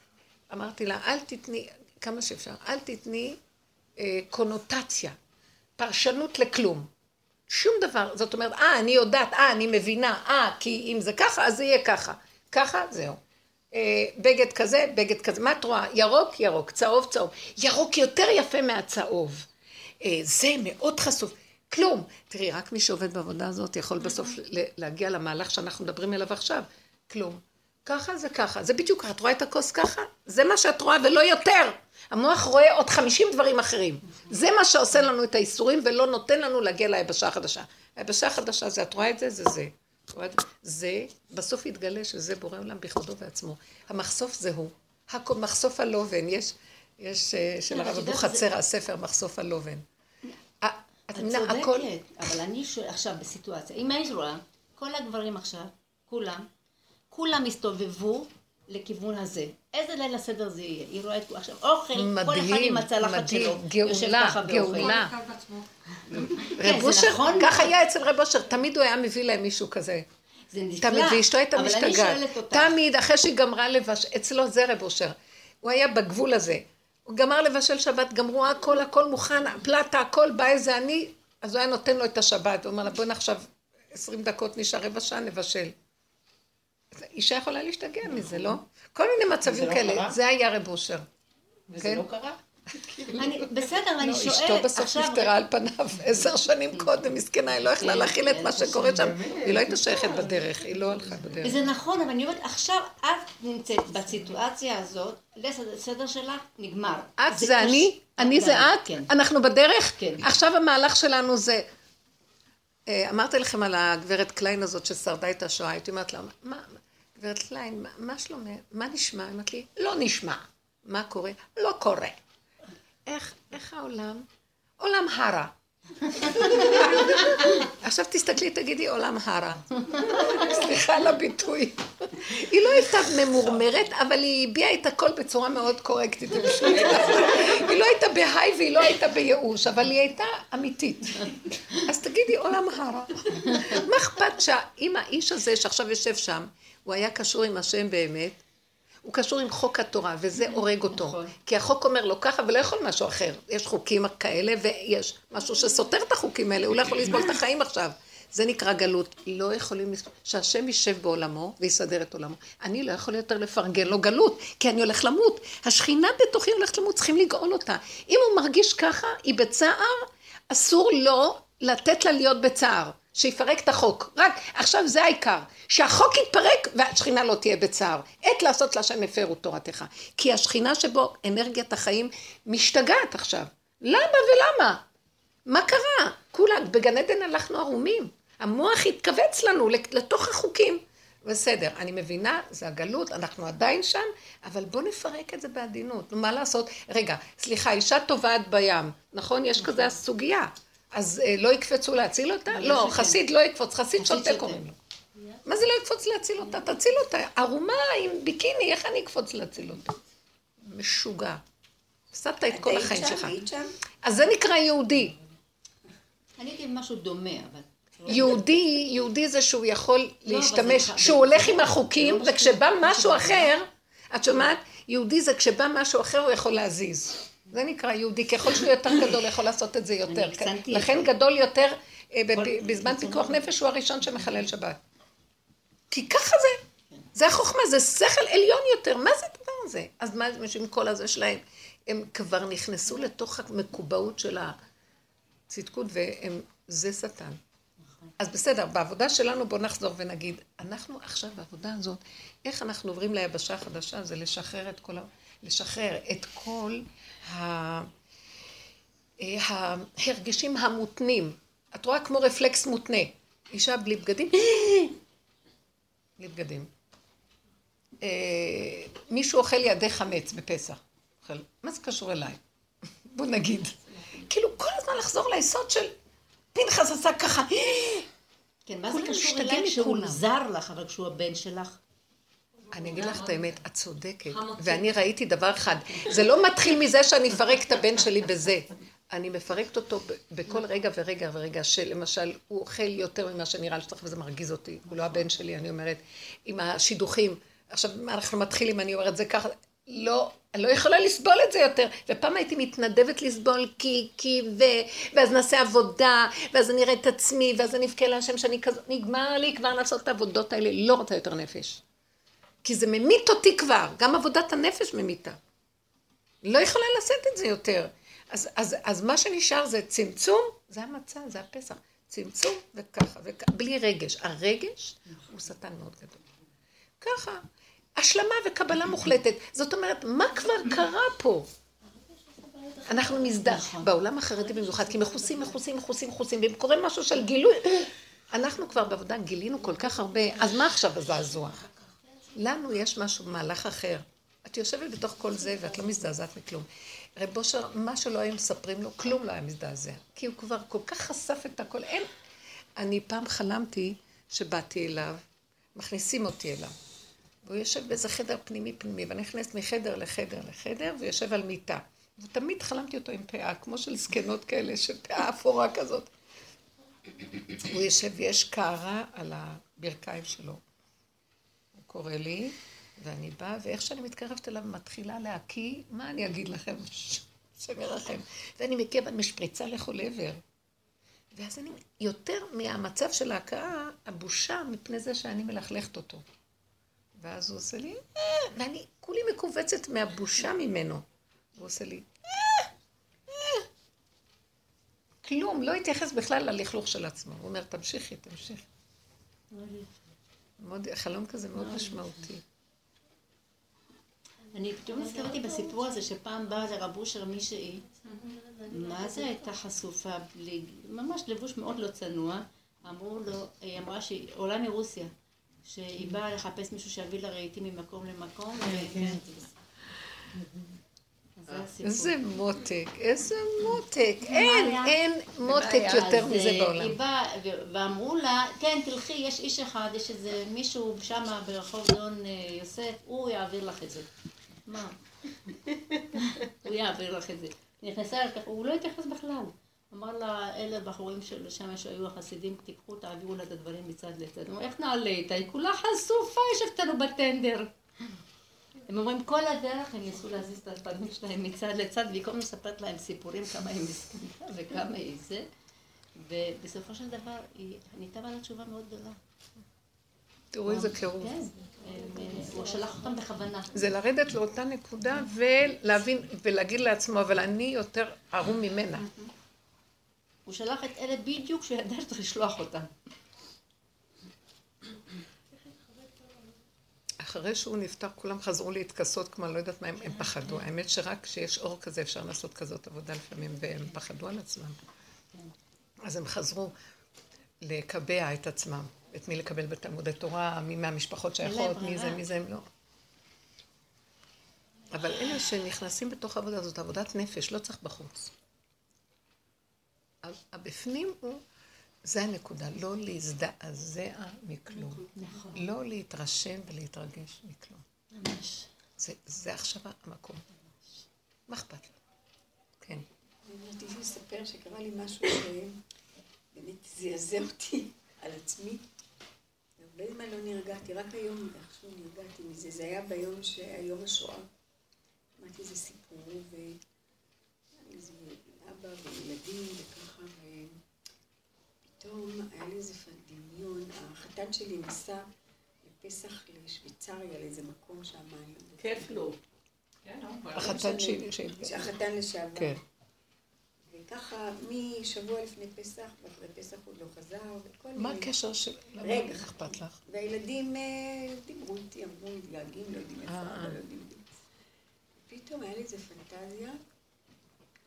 אמרתי לה, אל תתני, כמה שאפשר, אל תתני אה, קונוטציה, פרשנות לכלום. שום דבר, זאת אומרת, אה, אני יודעת, אה, אני מבינה, אה, כי אם זה ככה, אז זה יהיה ככה. ככה, זהו. אה, בגד כזה, בגד כזה. מה את רואה? ירוק, ירוק, צהוב, צהוב. ירוק יותר יפה מהצהוב. אה, זה מאוד חשוף. כלום. תראי, רק מי שעובד בעבודה הזאת יכול בסוף להגיע למהלך שאנחנו מדברים עליו עכשיו. כלום. ככה זה ככה. זה בדיוק. את רואה את הכוס ככה? זה מה שאת רואה ולא יותר. המוח רואה עוד חמישים דברים אחרים. זה מה שעושה לנו את האיסורים ולא נותן לנו להגיע ליבשה החדשה. היבשה החדשה זה, את רואה את זה? זה זה. זה, בסוף יתגלה שזה בורא עולם בכבודו ועצמו. המחשוף זה הוא. מחשוף הלובן, יש, יש אה, של הרב אבוחצירא, הספר מחשוף הלובן. את צודקת, אבל אני עכשיו בסיטואציה, אם אני רואה, כל הגברים עכשיו, כולם, כולם הסתובבו לכיוון הזה. איזה ליל הסדר זה יהיה? היא רואה את עכשיו אוכל, מדהים, כל אחד עם הצלחת שלו. גאולה, גאולה. רב אושר, נכון? כך היה אצל רב אושר, תמיד הוא היה מביא להם מישהו כזה. זה נפלא, תמיד, ואשתו הייתה משתגעת. תמיד, אחרי שהיא גמרה לבש... אצלו זה רב אושר. הוא היה בגבול הזה. הוא גמר לבשל שבת, גמרו הכל, הכל מוכן, פלטה, הכל, בא איזה אני, אז הוא היה נותן לו את השבת. הוא אומר לה, בואי עכשיו עשרים דקות נשאר רבע שעה, נבשל. אישה יכולה להשתגע מזה, לא? כל מיני מצבים לא כאלה. זה היה רב אושר. וזה כן? לא קרה? בסדר, אני שואלת, עכשיו... אשתו בסוף נפטרה על פניו עשר שנים קודם, מסכנה, היא לא יכלה להכיל את מה שקורה שם. היא לא הייתה שייכת בדרך, היא לא הלכה בדרך. וזה נכון, אבל אני אומרת, עכשיו את נמצאת בסיטואציה הזאת, הסדר שלך נגמר. את זה אני, אני זה את, כן. אנחנו בדרך. כן. עכשיו המהלך שלנו זה... אה, אמרתי לכם על הגברת קליין הזאת ששרדה את השואה, הייתי אומרת לה, מה, גברת קליין, מה שלומך? מה נשמע? היא אמרת לי, לא נשמע. מה קורה? לא קורה. איך, איך העולם? עולם הרע. עכשיו תסתכלי, תגידי עולם הרע. סליחה על הביטוי. היא לא הייתה ממורמרת, אבל היא הביעה את הכל בצורה מאוד קורקטית. היא לא הייתה בהיי והיא לא הייתה בייאוש, אבל היא הייתה אמיתית. אז תגידי עולם הרע. מה אכפת שאם האיש הזה שעכשיו יושב שם, הוא היה קשור עם השם באמת, הוא קשור עם חוק התורה, וזה הורג אותו. נכון. כי החוק אומר לו ככה ולא יכול משהו אחר. יש חוקים כאלה ויש משהו שסותר את החוקים האלה, הוא לא יכול לסבול את החיים עכשיו. זה נקרא גלות. לא יכולים לסבול, שהשם יישב בעולמו ויסדר את עולמו. אני לא יכול יותר לפרגן לו גלות, כי אני הולך למות. השכינה בתוכי הולכת למות, צריכים לגאול אותה. אם הוא מרגיש ככה, היא בצער, אסור לו לתת לה להיות בצער. שיפרק את החוק. רק עכשיו זה העיקר, שהחוק יתפרק והשכינה לא תהיה בצער. עת לעשות להשם הפרו תורתך. כי השכינה שבו אנרגיית החיים משתגעת עכשיו. למה ולמה? מה קרה? כולה, בגן עדן הלכנו ערומים. המוח התכווץ לנו לתוך החוקים. בסדר, אני מבינה, זה הגלות, אנחנו עדיין שם, אבל בוא נפרק את זה בעדינות. נו, מה לעשות? רגע, סליחה, אישה טובעת בים, נכון? יש כזה הסוגיה. אז אה, לא יקפצו להציל אותה? לא, חסיד לא יקפוץ, חסיד שותה קוראים לו. מה זה לא יקפוץ להציל אותה? תציל אותה. ערומה עם ביקיני, איך אני אקפוץ להציל אותה? משוגע. הפסדת את כל החיים שלך. אז זה נקרא יהודי. אני הייתי משהו דומה, אבל... יהודי, יהודי זה שהוא יכול לא, להשתמש, שהוא הולך עם החוקים, לא וכשבא משהו אחר, את שומעת? יהודי זה כשבא משהו אחר הוא יכול להזיז. זה נקרא יהודי, ככל שהוא יותר גדול יכול לעשות את זה יותר. לכן גדול יותר, אה, בזמן פיקוח נפש הוא הראשון שמחלל שבת. כי ככה זה. זה החוכמה, זה שכל עליון יותר. מה זה הדבר הזה? אז מה זה עם כל הזה שלהם? הם כבר נכנסו לתוך המקובעות של הצדקות, וזה שטן. אז בסדר, בעבודה שלנו בואו נחזור ונגיד, אנחנו עכשיו בעבודה הזאת, איך אנחנו עוברים ליבשה החדשה, זה לשחרר את כל ה... לשחרר את כל ההרגשים המותנים. את רואה כמו רפלקס מותנה. אישה בלי בגדים, בלי בגדים. אה, מישהו אוכל ידי חמץ בפסח. אוכל. מה זה קשור אליי? בוא נגיד. כאילו, כל הזמן לחזור ליסוד של פנחס עשה ככה. כן, מה זה קשור אליי שהוא זר לך, אבל כשהוא הבן שלך? אני אגיד לך את האמת, את צודקת, ואני ראיתי דבר אחד, זה לא מתחיל מזה שאני אפרק את הבן שלי בזה, אני מפרקת אותו בכל רגע ורגע ורגע, שלמשל הוא אוכל יותר ממה שנראה לי שצריך וזה מרגיז אותי, הוא לא הבן שלי, אני אומרת, עם השידוכים, עכשיו אנחנו מתחילים, אני אומרת זה ככה, לא, אני לא יכולה לסבול את זה יותר. ופעם הייתי מתנדבת לסבול כי, כי, ו... ואז נעשה עבודה, ואז אני אראה את עצמי, ואז אני אבכה להשם שאני כזאת, נגמר לי כבר לעשות את העבודות האלה, לא רוצה יותר נפש. כי זה ממית אותי כבר, גם עבודת הנפש ממיתה. לא יכולה לשאת את זה יותר. אז, אז, אז מה שנשאר זה צמצום, זה המצע, זה הפסח. צמצום וככה, וככה, בלי רגש. הרגש הוא שטן מאוד גדול. ככה, השלמה וקבלה מוחלטת. זאת אומרת, מה כבר קרה פה? אנחנו נכון. בעולם החרדי במיוחד, כי מכוסים, מכוסים, מכוסים, מכוסים, ואם קורה משהו של גילוי, אנחנו כבר בעבודה גילינו כל כך הרבה, אז מה עכשיו הזעזוע? לנו יש משהו, מהלך אחר. את יושבת בתוך כל זה ואת לא מזדעזעת מכלום. רב אושר, מה שלא היו מספרים לו, כלום לא היה מזדעזע. כי הוא כבר כל כך חשף את הכל. אין... אני פעם חלמתי שבאתי אליו, מכניסים אותי אליו. והוא יושב באיזה חדר פנימי פנימי, ואני נכנסת מחדר לחדר לחדר, ויושב על מיטה. ותמיד חלמתי אותו עם פאה, כמו של זקנות כאלה, שפאה אפורה כזאת. הוא יושב ויש קערה על הברכיים שלו. קורא לי, ואני באה, ואיך שאני מתקרבת אליו, מתחילה להקיא, מה אני אגיד לכם? השם ירחם. ואני מגיעה ואני משפריצה לכל עבר. ואז אני, יותר מהמצב של ההכאה, הבושה מפני זה שאני מלכלכת אותו. ואז הוא עושה לי, אה, ואני כולי מכווצת מהבושה ממנו. הוא עושה לי, אה, אה. כלום, לא התייחס בכלל ללכלוך של עצמו. הוא אומר, תמשיכי, תמשיכי. מאוד, חלום כזה מאוד משמעותי. אני פתאום נזכרתי בסיפור הזה שפעם באה לרב אושר מישהי, מה זה הייתה חשופה בלי, ממש לבוש מאוד לא צנוע, אמרו לו, היא אמרה שהיא עולה מרוסיה, שהיא באה לחפש מישהו שיביא לה רהיטים ממקום למקום, כן. איזה מותק, איזה מותק. אין, אין מותק יותר מזה בעולם. היא באה, ואמרו לה, כן, תלכי, יש איש אחד, יש איזה מישהו שם ברחוב דון אה, יוסף, הוא יעביר לך את זה. מה? הוא יעביר לך את זה. נכנסה אליו ככה, הוא לא התייחס בכלל. אמר לה, אלה בחורים של שם שהיו החסידים, תיקחו, תעבירו לה את הדברים מצד לצד. אמרו, איך נעלה איתה? היא כולה חשופה, יושבת לנו בטנדר. הם אומרים, כל הדרך הם ניסו להזיז את הפנים שלהם מצד לצד, והיא כל הזמן מספרת להם סיפורים כמה היא מסכנה וכמה היא זה. ובסופו של דבר, היא ענתה לה תשובה מאוד גדולה. תראו איזה קירוב. כן, הוא שלח אותם בכוונה. זה לרדת לאותה נקודה ולהבין, ולהגיד לעצמו, אבל אני יותר ערום ממנה. הוא שלח את אלה בדיוק שידע שצריך לשלוח אותם. אחרי שהוא נפטר, כולם חזרו להתכסות, כמו לא יודעת מה הם, הם פחדו. האמת שרק כשיש אור כזה אפשר לעשות כזאת עבודה לפעמים, והם פחדו על עצמם. אז הם חזרו לקבע את עצמם. את מי לקבל בתלמודי תורה, מי מהמשפחות שייכות, מי זה, מי זה, הם לא. אבל אלה שנכנסים בתוך העבודה הזאת, עבודת נפש, לא צריך בחוץ. הבפנים הוא, זה הנקודה, לא להזדעזע מכלום. נכון. לא להתרשם ולהתרגש מכלום. ממש. זה, זה עכשיו המקום. מה אכפת לו? כן. אני רציתי לספר שקרה לי משהו שבאמת זעזע אותי על עצמי. הרבה זמן לא נרגעתי, רק היום איכשהו נרגעתי מזה. זה היה ביום שהיום השואה. שמעתי איזה סיפור, ואיזה אבא וילדים וככה, ופתאום היה לי איזה דמיון. החתן שלי נסע לפסח לשוויצריה, לאיזה מקום שם. כיף לו. כן, החתן שלי. החתן לשעבר. כן. ככה משבוע לפני פסח, ואחרי פסח עוד לא חזר, וכל מיני... מה הקשר של... רגע. איך אכפת לך? והילדים אה, דיברו איתי, אמרו, מתגעגעים, לא יודעים איפה, אה. לא יודעים. פתאום היה לי איזה פנטזיה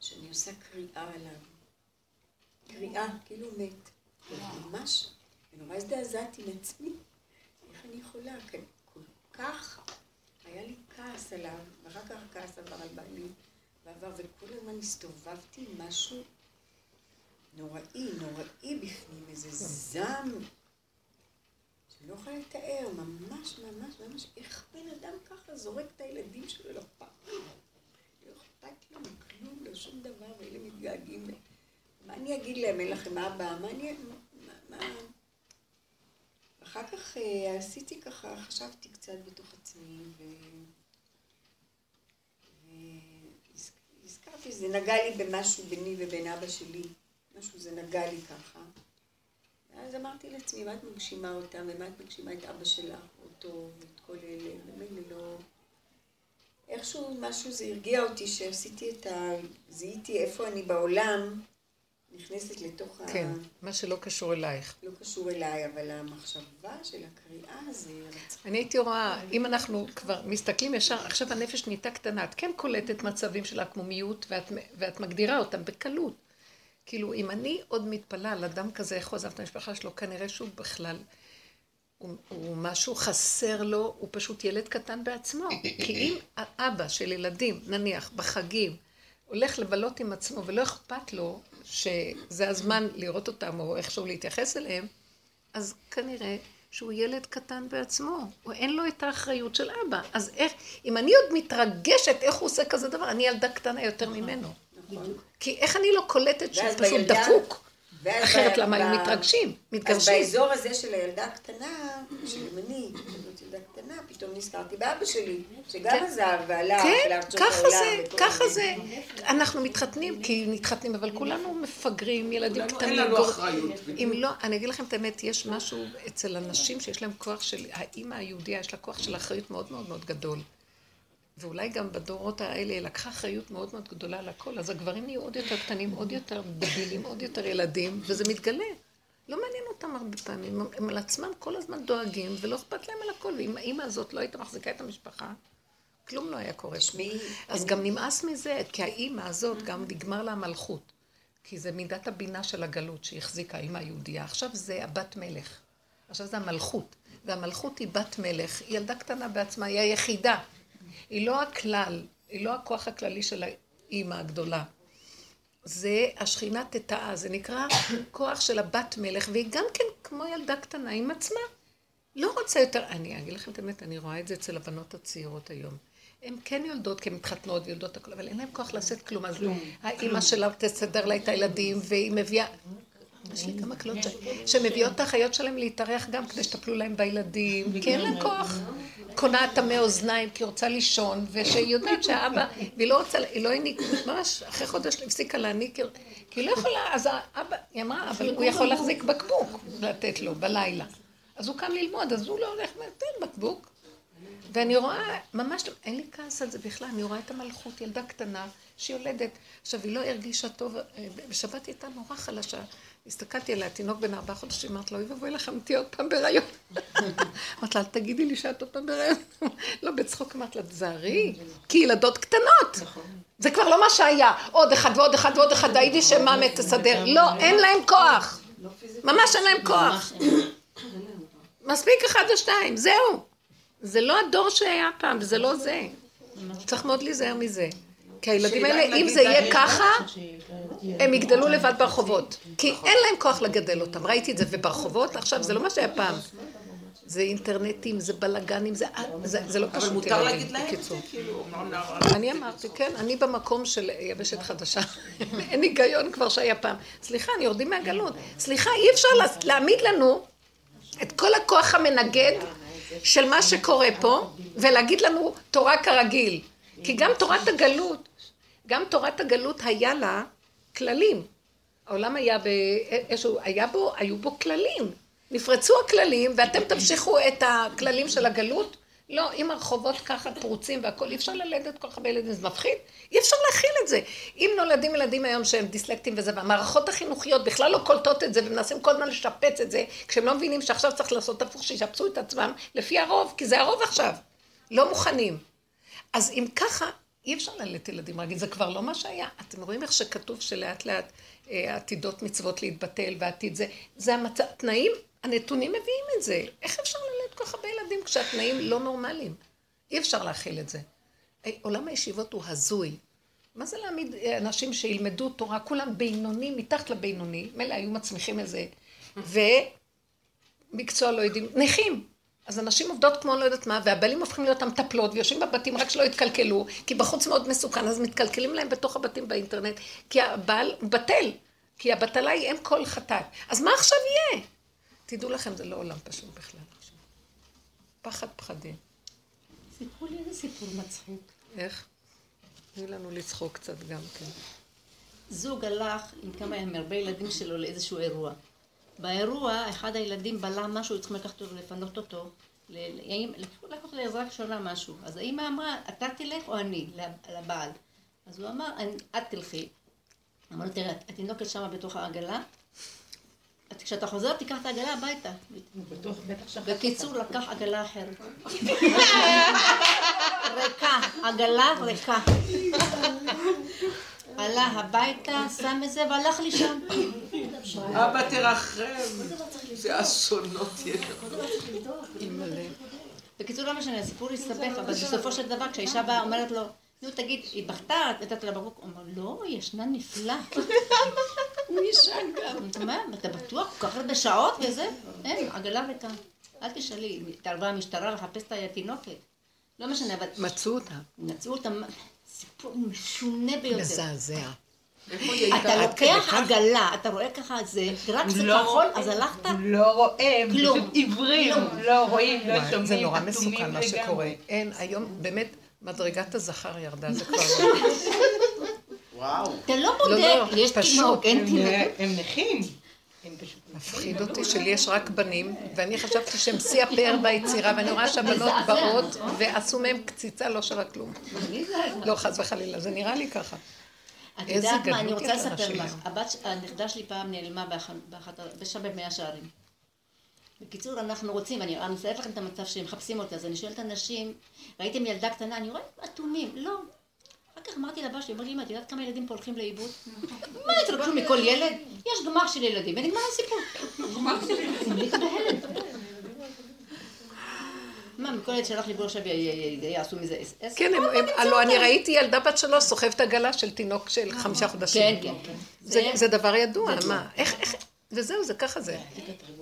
שאני עושה קריאה עליו. קריאה, כאילו מת. ממש, ונורא הזדעזעתי מעצמי. איך אני יכולה? כל כך היה לי כעס עליו, ואחר כך הכעס עבר על בעלי. בעבר, וכל הזמן הסתובבתי עם משהו נוראי, נוראי בפנים, איזה זעם שאני לא יכולה לתאר, ממש, ממש, ממש, איך בן אדם ככה זורק את הילדים שלו לפח? לא אכפת לו מכלום, לא שום דבר, ואלה מתגעגעים. מה אני אגיד להם, אין לכם אבא? מה אני... מה... אחר כך אה, עשיתי ככה, חשבתי קצת בתוך עצמי, ו... נזכרתי שזה נגע לי במשהו ביני ובין אבא שלי, משהו זה נגע לי ככה. ואז אמרתי לעצמי, מה את מגשימה אותם, ומה את מגשימה את אבא שלך, אותו, ואת כל אלה, ומילא לא... איכשהו משהו זה הרגיע אותי, שעשיתי את ה... זיהיתי איפה אני בעולם, נכנסת לתוך כן, ה... כן, מה שלא קשור אלייך. לא קשור אליי, אבל המחשבה של הקריאה זה. אני הייתי רואה, אם אנחנו כבר מסתכלים ישר, עכשיו הנפש נהייתה קטנה, את כן קולטת מצבים של עקמומיות, ואת, ואת מגדירה אותם בקלות. כאילו, אם אני עוד מתפלאה על אדם כזה, איך הוא עזב את המשפחה שלו, כנראה שהוא בכלל, הוא, הוא משהו חסר לו, הוא פשוט ילד קטן בעצמו. כי אם האבא של ילדים, נניח, בחגים, הולך לבלות עם עצמו ולא אכפת לו שזה הזמן לראות אותם או איכשהו להתייחס אליהם, אז כנראה שהוא ילד קטן בעצמו, הוא אין לו את האחריות של אבא. אז איך, אם אני עוד מתרגשת איך הוא עושה כזה דבר, אני ילדה קטנה יותר ממנו. כי איך אני לא קולטת שהוא פשוט דפוק? אחרת למה היו מתרגשים, מתגרשים. אז באזור הזה של הילדה הקטנה, של ימני, ילדה קטנה, פתאום נזכרתי באבא שלי, שגם כן. עזר והלך לארצות העולם. כן, ככה זה, ככה זה. אנחנו מתחתנים, כי מתחתנים, אבל כולנו מפגרים, ילדים קטנים. אין לנו אחריות. אם לא, אני אגיד לכם את האמת, יש משהו אצל אנשים שיש להם כוח של, האימא היהודייה, יש לה כוח של אחריות מאוד מאוד מאוד גדול. ואולי גם בדורות האלה היא לקחה אחריות מאוד מאוד גדולה על הכל, אז הגברים נהיו עוד יותר קטנים, עוד יותר דבילים, עוד יותר ילדים, וזה מתגלה. לא מעניין אותם הרבה פעמים, הם על עצמם כל הזמן דואגים, ולא אכפת להם על הכל, ואם האימא הזאת לא הייתה מחזיקה את המשפחה, כלום לא היה קורה. שמי, אז. גם נמאס מזה, כי האימא הזאת גם נגמר לה המלכות. כי זה מידת הבינה של הגלות שהחזיקה האימא היהודייה. עכשיו זה הבת מלך. עכשיו זה המלכות. והמלכות היא בת מלך, היא ילדה קטנה בעצמה, היא היחידה. היא לא הכלל, היא לא הכוח הכללי של האימא הגדולה. זה השכינה תטאה, זה נקרא כוח של הבת מלך, והיא גם כן כמו ילדה קטנה עם עצמה. לא רוצה יותר, אני אגיד לכם את האמת, אני רואה את זה אצל הבנות הצעירות היום. הן כן יולדות, כי הן מתחתנות ויולדות הכול, אבל אין להן כוח לשאת כלום. אז האימא שלה תסדר לה את הילדים, והיא מביאה... יש לי כמה קלות שמביאות את האחיות שלהם להתארח גם כדי שטפלו להם בילדים, כי אין להם כוח. קונה טמא אוזניים כי היא רוצה לישון, ושהיא יודעת שהאבא, והיא לא רוצה, היא לא העניקה, ממש אחרי חודש הפסיקה להעניק, כי היא לא יכולה, אז האבא, היא אמרה, אבל הוא יכול להחזיק בקבוק לתת לו בלילה. אז הוא קם ללמוד, אז הוא לא הולך ונותן בקבוק. ואני רואה, ממש, אין לי כעס על זה בכלל, אני רואה את המלכות, ילדה קטנה, שיולדת. עכשיו, היא לא הרגישה טוב, אה, בשבת היא הייתה נורא חלשה. הסתכלתי עליה, תינוק בן ארבעה חודשים, אמרת לו, אוי ואבוי לך, תהיה עוד פעם בהיריון. אמרת לה, תגידי לי שאת עוד פעם בהיריון. לא, בצחוק אמרת לה, תזהרי, כי ילדות קטנות. זה כבר לא מה שהיה. עוד אחד ועוד אחד ועוד אחד, היידי שמאמת תסדר. לא, אין להם כוח. ממש אין להם כוח. מספיק אחד או שתיים, זהו. זה לא הדור שהיה פעם, זה לא זה. צריך מאוד להיזהר מזה. כי הילדים האלה, אם זה יהיה ככה, הם יגדלו לבד ברחובות. כי אין להם כוח לגדל אותם. ראיתי את זה, וברחובות, עכשיו זה לא מה שהיה פעם. זה אינטרנטים, זה בלאגנים, זה, זה, זה לא פשוט. אבל מותר להגיד להם את זה, כאילו, אני אמרתי, כן, אני במקום של יבשת חדשה. אין היגיון כבר שהיה פעם. סליחה, אני יורדים מהגלות. סליחה, אי אפשר להעמיד לנו את כל הכוח המנגד של מה שקורה פה, ולהגיד לנו תורה כרגיל. כי גם תורת הגלות, גם תורת הגלות היה לה כללים. העולם היה באיזשהו, היה בו, היו בו כללים. נפרצו הכללים ואתם תמשיכו את הכללים של הגלות? לא, אם הרחובות ככה פרוצים והכול, אי אפשר ללדת כל כך הרבה ילדים, זה מפחיד? אי אפשר להכיל את זה. אם נולדים ילדים היום שהם דיסלקטים וזה, והמערכות החינוכיות בכלל לא קולטות את זה, ומנסים כל הזמן לשפץ את זה, כשהם לא מבינים שעכשיו צריך לעשות הפוך, שישפצו את עצמם לפי הרוב, כי זה הרוב עכשיו. לא מוכנים. אז אם ככה, אי אפשר ללדת ילדים רגיל, זה כבר לא מה שהיה. אתם רואים איך שכתוב שלאט לאט אה, עתידות מצוות להתבטל ועתיד זה, זה המצב, תנאים, הנתונים מביאים את זה. איך אפשר ללדת כל כך הרבה ילדים כשהתנאים לא נורמליים? אי אפשר להכיל את זה. אה, עולם הישיבות הוא הזוי. מה זה להעמיד אה, אנשים שילמדו תורה, כולם בינוני, מתחת לבינוני, מילא היו מצמיחים איזה, ומקצוע לא יודעים, נכים. אז הנשים עובדות כמו לא יודעת מה, והבעלים הופכים להיות המטפלות, ויושבים בבתים רק שלא יתקלקלו, כי בחוץ מאוד מסוכן, אז מתקלקלים להם בתוך הבתים באינטרנט, כי הבעל בטל, כי הבטלה היא אם כל חטאת. אז מה עכשיו יהיה? תדעו לכם, זה לא עולם פשוט בכלל. פחד פחדים. סיפרו לי איזה סיפור מצחיק. איך? תני לנו לצחוק קצת גם כן. זוג הלך עם כמה, עם הרבה ילדים שלו לאיזשהו אירוע. באירוע, אחד הילדים בלם משהו, צריכים לקחת אותו, לפנות אותו. לקחת אותו לעזרה ראשונה משהו. אז האמא אמרה, אתה תלך או אני, לבעל. אז הוא אמר, את תלכי. אמר לו, תראה, התינוקת שמה בתוך העגלה, כשאתה חוזר תיקח את העגלה הביתה. בקיצור, לקח עגלה אחרת. ריקה, עגלה ריקה. עלה הביתה, שם את זה והלך לישון. אבא תרחם, זה אסונות יש. בקיצור, לא משנה, הסיפור הסתבך, אבל בסופו של דבר, כשהאישה באה, אומרת לו, נו, תגיד, היא בכתה, נתת לה ברוק, הוא אומר, לא, היא ישנה נפלא. הוא ישן גם. אתה בטוח? כל כך הרבה שעות וזה? אין, עגלה ריקה. אל תשאלי, התערבה המשטרה לחפש את התינוקת. לא משנה, אבל... מצאו אותה. מצאו אותה, סיפור משונה ביותר. מזעזע. אתה לוקח עגלה, אתה רואה ככה זה, רק זה לא כחול, אז הלכת? לא רואה. פשוט עיוורים, לא רואים, לא שומעים, זה נורא מסוכן מה. שקורה. אין, היום באמת מדרגת הזכר ירדה, זה כבר לא. וואו. אתה לא לא, בודק, יש פשוט, תינוק, אין הם- תינוק. הם נכים. מפחיד אותי שלי יש רק בנים, ואני חשבתי שהם שיא הפאר ביצירה, ואני רואה שהבנות באות ועשו מהם קציצה לא שווה כלום. לא, חס וחלילה, זה נראה לי ככה. את יודעת מה, אני רוצה לספר לך. הבת, הנכדה שלי פעם נעלמה באח- באחת, ה- שם במאה שערים. בקיצור, אנחנו רוצים, אני אני מסיימת לכם את המצב שהם מחפשים אותה, אז אני שואלת אנשים, ראיתם ילדה קטנה, אני רואה אטומים, לא. אחר כך אמרתי לבא שלי, אמר לי, אמא, את יודעת כמה ילדים פה הולכים לאיבוד? מה, יתרגשו מכל ילד? יש גמר של ילדים, ונגמר הסיפור. נהייתי בהלם. מה, מכל ילד שהלך לבוא עכשיו יעשו מזה עשר? כן, הם- הם- הלוא אני ראיתי ילדה בת שלוש סוחבת עגלה של תינוק של חמישה חודשים. כן, כן, כן. זה- זה דבר ידוע, מה? איך, איך, וזהו, זה ככה זה.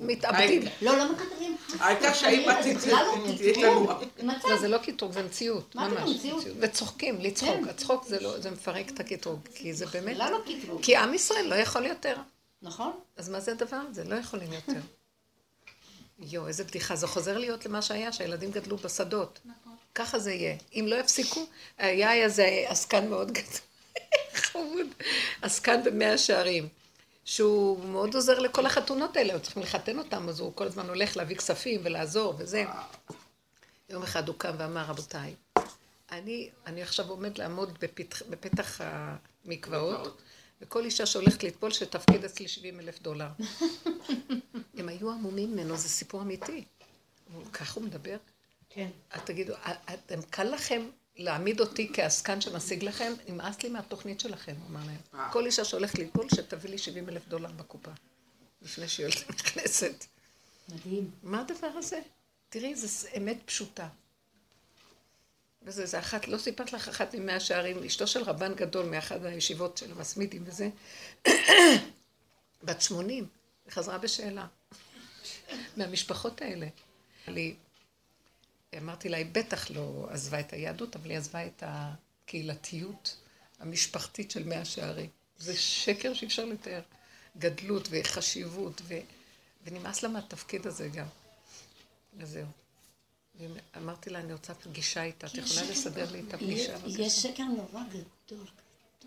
מתאבדים. לא, לא מקטרים. העיקר שהאימא זה בכלל לא. לא, זה לא קטרוג, זה מציאות, מה ממש. מציאות? וצוחקים, לצחוק. כן. הצחוק זה לא, זה מפרק את הקטרוג, כי זה באמת... לא קטרוג. כי עם ישראל לא יכול יותר. נכון? אז מה זה הדבר הזה? לא יכולים יותר. יואו, איזה בדיחה. זה חוזר להיות למה שהיה, שהילדים גדלו בשדות. נכון. ככה זה יהיה. אם לא יפסיקו, היה איזה עסקן מאוד גדול, חמוד, עסקן במאה שערים, שהוא מאוד עוזר לכל החתונות האלה, היו צריכים לחתן אותם, אז הוא כל הזמן הולך להביא כספים ולעזור וזה. יום אחד הוא קם ואמר, רבותיי, אני, אני עכשיו עומד לעמוד בפתח, בפתח המקוואות, וכל אישה שהולכת לטבול שתפקיד אצלי 70 אלף דולר. הם היו עמומים ממנו, זה סיפור אמיתי. כך הוא מדבר? כן. אז תגידו, אתם קל לכם להעמיד אותי כעסקן שמשיג לכם? נמאס לי מהתוכנית שלכם, הוא אמר להם. כל אישה שהולכת לטבול, שתביא לי 70 אלף דולר בקופה, לפני שהיא הולכת נכנסת. מדהים. מה הדבר הזה? תראי, זו אמת פשוטה. וזה, זה אחת, לא סיפרת לך אחת ממאה שערים, אשתו של רבן גדול מאחד הישיבות של המסמידים וזה, בת שמונים, חזרה בשאלה. מהמשפחות האלה. לי, אמרתי לה, היא בטח לא עזבה את היהדות, אבל היא עזבה את הקהילתיות המשפחתית של מאה שערים. זה שקר שאי אפשר לתאר. גדלות וחשיבות, ו... ונמאס לה מהתפקיד הזה גם. וזהו. אמרתי לה, אני רוצה פגישה איתה, את יכולה לסדר לי את הפגישה? יש בבקשה?" שקר נורא גדול.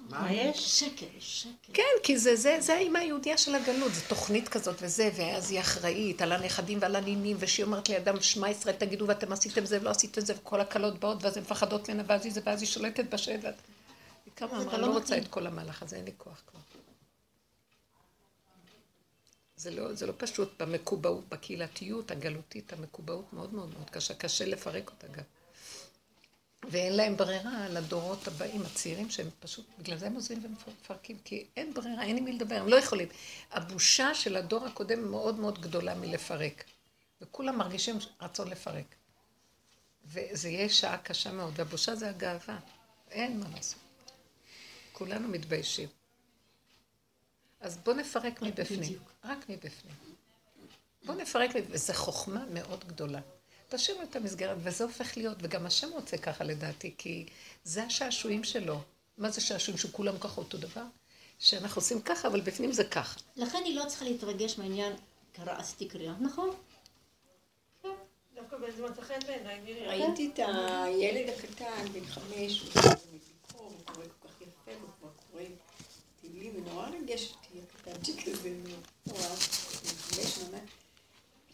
מה יש? שקר, שקר. כן, כי זה, זה, זה האימא היהודייה של הגלות, זו תוכנית כזאת וזה, ואז היא אחראית על הנכדים ועל הנינים, ושהיא אומרת לידם, שמע ישראל תגידו ואתם עשיתם זה ולא עשיתם זה, וכל הכלות באות, ואז הן מפחדות ממנה, ואז היא זה, ואז היא שולטת בשד. קמה, אמרה, לא לא רוצה. את כל המהלך הזה, אין לי כוח כבר. זה לא, זה לא פשוט במקובעות, בקהילתיות הגלותית, המקובעות מאוד מאוד מאוד קשה, קשה לפרק אותה גם. ואין להם ברירה לדורות הבאים, הצעירים, שהם פשוט, בגלל זה הם עוזבים ומפרקים, כי אין ברירה, אין עם מי לדבר, הם לא יכולים. הבושה של הדור הקודם מאוד מאוד גדולה מלפרק. וכולם מרגישים רצון לפרק. וזה יהיה שעה קשה מאוד, והבושה זה הגאווה. אין מה לעשות. כולנו מתביישים. אז בואו נפרק מבפנים. רק מבפנים. בואו נפרק. וזו חוכמה מאוד גדולה. תשאירו את המסגרת, וזה הופך להיות, וגם השם רוצה ככה לדעתי, כי זה השעשועים שלו. מה זה שעשועים שכולם ככה אותו דבר? שאנחנו עושים ככה, אבל בפנים זה ככה. לכן היא לא צריכה להתרגש מהעניין, קרא עשיתי קריאה, נכון? מירי. ראיתי את הילד הקטן, בן חמש, הוא הוא קורא כל כך יפה, הוא כבר קורא תהילים, ונורא ריגש אותי הקטנצ'יק הזה, נורא, חמש, ממש.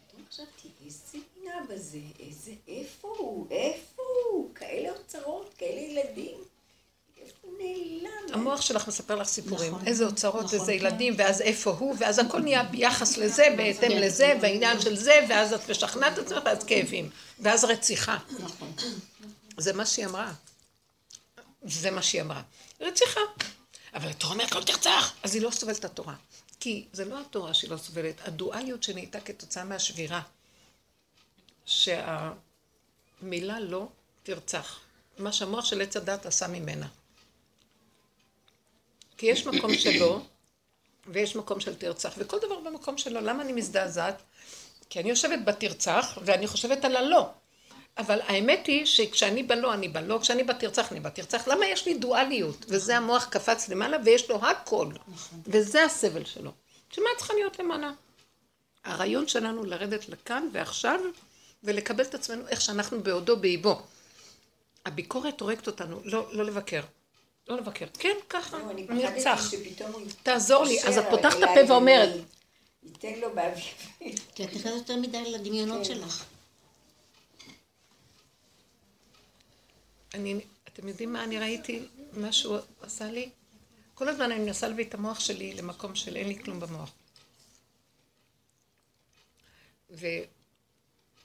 פתאום חשבתי, איזה מין אבא זה, איזה, איפה הוא, איפה הוא, כאלה אוצרות, כאלה ילדים, נעלם? המוח שלך מספר לך סיפורים, נכון, איזה אוצרות, נכון, איזה כן. ילדים, ואז איפה הוא, ואז הכל נהיה ביחס לזה, בהתאם כן. לזה, והעניין של זה, ואז את משכנעת את עצמך, ואז כאבים, ואז רציחה. נכון. זה מה שהיא אמרה. זה מה שהיא אמרה. רציחה. אבל התורה אומרת לא תרצח. אז היא לא סובלת את התורה. כי זה לא התורה שהיא לא סובלת, הדואליות שנהייתה כתוצאה מהשבירה. שהמילה לא תרצח. מה שהמוח של עץ הדת עשה ממנה. כי יש מקום שלו, ויש מקום של תרצח, וכל דבר במקום שלו. למה אני מזדעזעת? כי אני יושבת בתרצח, ואני חושבת על הלא. אבל האמת היא שכשאני בלא, אני בלא, כשאני בתרצח, אני בתרצח. למה יש לי דואליות? וזה המוח קפץ למעלה, ויש לו הכל. וזה הסבל שלו. שמה צריכה להיות למעלה? הרעיון שלנו לרדת לכאן ועכשיו, ולקבל את עצמנו איך שאנחנו בעודו באיבו. הביקורת הורגת אותנו, לא, לא לבקר. לא לבקר. כן, ככה, נרצח. תעזור לי. אז את פותחת את הפה ואומרת. ייתן לו באוויר. כי את נכנסת יותר מדי לדמיונות כן. שלך. אני, אתם יודעים מה אני ראיתי? מה שהוא עשה לי? כל הזמן אני מנסה להביא את המוח שלי למקום של אין לי כלום במוח.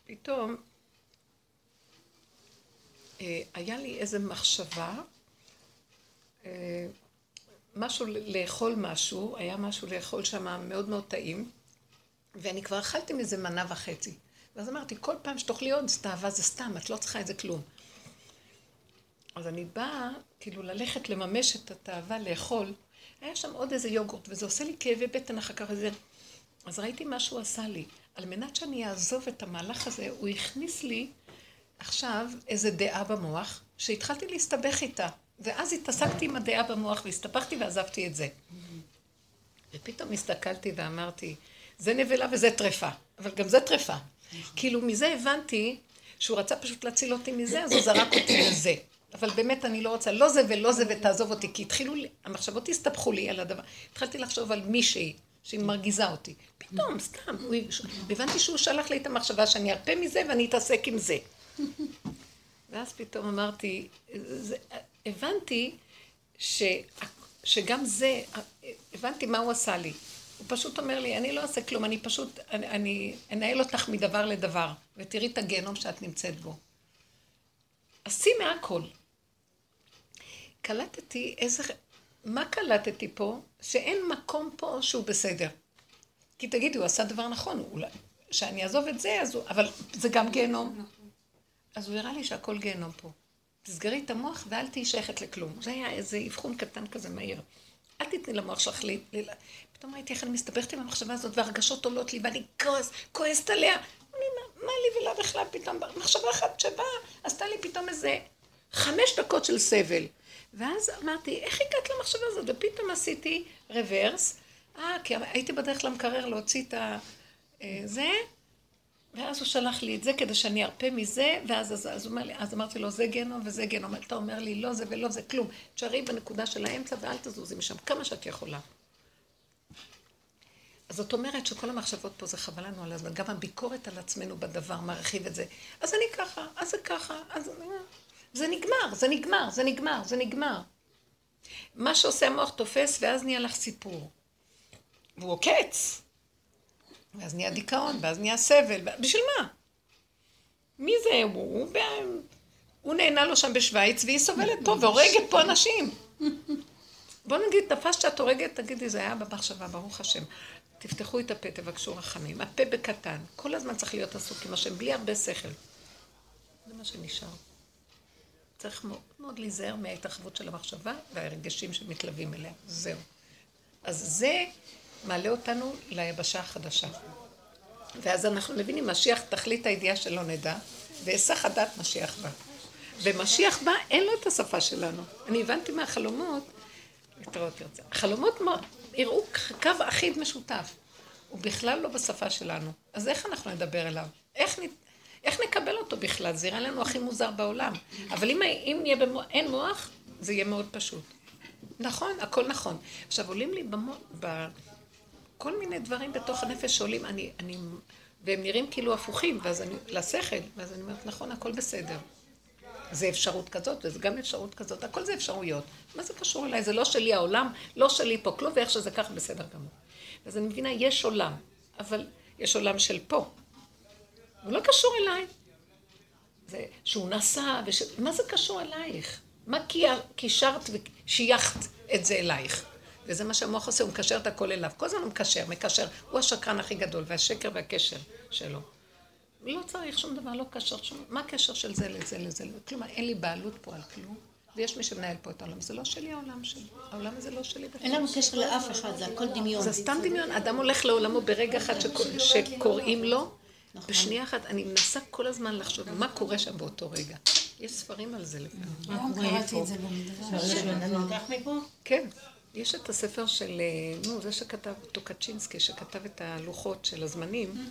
ופתאום אה, היה לי איזו מחשבה, אה, משהו לאכול משהו, היה משהו לאכול שם מאוד מאוד טעים, ואני כבר אכלתי מזה מנה וחצי. ואז אמרתי, כל פעם שתאכלי עוד תאווה זה סתם, את לא צריכה את זה כלום. אז אני באה, כאילו, ללכת לממש את התאווה לאכול. היה שם עוד איזה יוגורט, וזה עושה לי כאבי בטן אחר כך. וזה... אז ראיתי מה שהוא עשה לי. על מנת שאני אעזוב את המהלך הזה, הוא הכניס לי עכשיו איזה דעה במוח, שהתחלתי להסתבך איתה. ואז התעסקתי עם הדעה במוח והסתבכתי ועזבתי את זה. ופתאום הסתכלתי ואמרתי, זה נבלה וזה טרפה, אבל גם זה טרפה. כאילו מזה הבנתי שהוא רצה פשוט להציל אותי מזה, אז הוא זרק אותי לזה. אבל באמת אני לא רוצה לא זה ולא זה ותעזוב אותי, כי התחילו המחשבות הסתבכו לי על הדבר. התחלתי לחשוב על מישהי שהיא מרגיזה אותי. פתאום, סתם, הבנתי שהוא שלח לי את המחשבה שאני ארפה מזה ואני אתעסק עם זה. ואז פתאום אמרתי, זה, הבנתי ש, שגם זה, הבנתי מה הוא עשה לי. הוא פשוט אומר לי, אני לא אעשה כלום, אני פשוט, אני, אני אנהל אותך מדבר לדבר, ותראי את הגיהנום שאת נמצאת בו. עשי מהכל. קלטתי איזה... מה קלטתי פה? שאין מקום פה שהוא בסדר. כי תגידי, הוא עשה דבר נכון, אולי... שאני אעזוב את זה, אז הוא... אבל זה גם גיהנום. אז הוא הראה לי שהכל גיהנום פה. תסגרי את המוח ואל תהיי שייכת לכלום. זה היה איזה אבחון קטן כזה מהיר. אל תתני למוח שלך לי... פתאום ראיתי איך אני מסתבכת עם המחשבה הזאת, והרגשות עולות לי, ואני כועס, כועסת עליה. אני, מה לי ולה בכלל פתאום? מחשבה אחת שבאה, עשתה לי פתאום איזה חמש דקות של סבל. ואז אמרתי, איך הגעת למחשבה הזאת? ופתאום עשיתי רוורס. אה, כי הייתי בדרך למקרר להוציא את ה... אה, זה, ואז הוא שלח לי את זה כדי שאני ארפה מזה, ואז אז, אז, אומר לי, אז אמרתי לו, זה גנום וזה גנום. אתה אומר לי, לא זה ולא זה, כלום. תשארי בנקודה של האמצע ואל תזוזי משם כמה שאת יכולה. אז זאת אומרת שכל המחשבות פה זה חבל לנו על הזמן, גם הביקורת על עצמנו בדבר מרחיב את זה. אז אני ככה, אז זה ככה, אז... זה נגמר, זה נגמר, זה נגמר, זה נגמר. מה שעושה המוח תופס, ואז נהיה לך סיפור. והוא עוקץ. ואז נהיה דיכאון, ואז נהיה סבל. בשביל מה? מי זה? הוא, הוא, הוא נהנה לו שם בשוויץ, והיא סובלת פה והורגת פה אנשים. בוא נגיד, תפסת שאת הורגת, תגידי, זה היה במחשבה, ברוך השם. תפתחו את הפה, תבקשו רחמים. הפה בקטן. כל הזמן צריך להיות עסוק עם השם, בלי הרבה שכל. זה מה שנשאר. צריך מאוד מאוד להיזהר מההתרחבות של המחשבה והרגשים שמתלווים אליה. זהו. אז זה מעלה אותנו ליבשה החדשה. ואז אנחנו מבינים, משיח תכלית הידיעה שלא נדע, והיסח הדת משיח בא. ומשיח בא, אין לו את השפה שלנו. אני הבנתי מהחלומות, להתראות יוצא. החלומות הראו קו אחיד משותף. הוא בכלל לא בשפה שלנו. אז איך אנחנו נדבר אליו? איך. איך נקבל אותו בכלל? זה יראה לנו הכי מוזר בעולם. אבל אם, אם יהיה במו... אין מוח, זה יהיה מאוד פשוט. נכון, הכל נכון. עכשיו, עולים לי במו... ב... כל מיני דברים בתוך הנפש שעולים, אני, אני, והם נראים כאילו הפוכים, ואז אני, לשכל, ואז אני אומרת, נכון, הכל בסדר. זה אפשרות כזאת, וזה גם אפשרות כזאת, הכל זה אפשרויות. מה זה קשור אליי? זה לא שלי העולם, לא שלי פה כלום, ואיך שזה כך בסדר גמור. אז אני מבינה, יש עולם, אבל יש עולם של פה. הוא לא קשור אליי. זה שהוא נסע, וש... מה זה קשור אלייך? מה קישרת ושייכת את זה אלייך? וזה מה שהמוח עושה, הוא מקשר את הכל אליו. כל הזמן הוא מקשר, מקשר. הוא השקרן הכי גדול, והשקר והקשר שלו. לא צריך שום דבר, לא קשר שום... מה הקשר של זה לזה לזה? כלומר, אין לי בעלות פה על כלום. ויש מי שמנהל פה את העולם. זה לא שלי העולם שלי. העולם הזה לא שלי. אין לנו קשר לאף אחד, זה הכל דמיון. זה סתם דמיון. אדם הולך לעולמו ברגע אחד שקוראים לו, נכון. בשנייה אחת, אני מנסה כל הזמן לחשוב מה קורה שם באותו רגע. יש ספרים על זה לפעמים. מה קורה איפה? כן. יש את הספר של, אה, נו, זה שכתב טוקצ'ינסקי, שכתב את הלוחות של הזמנים.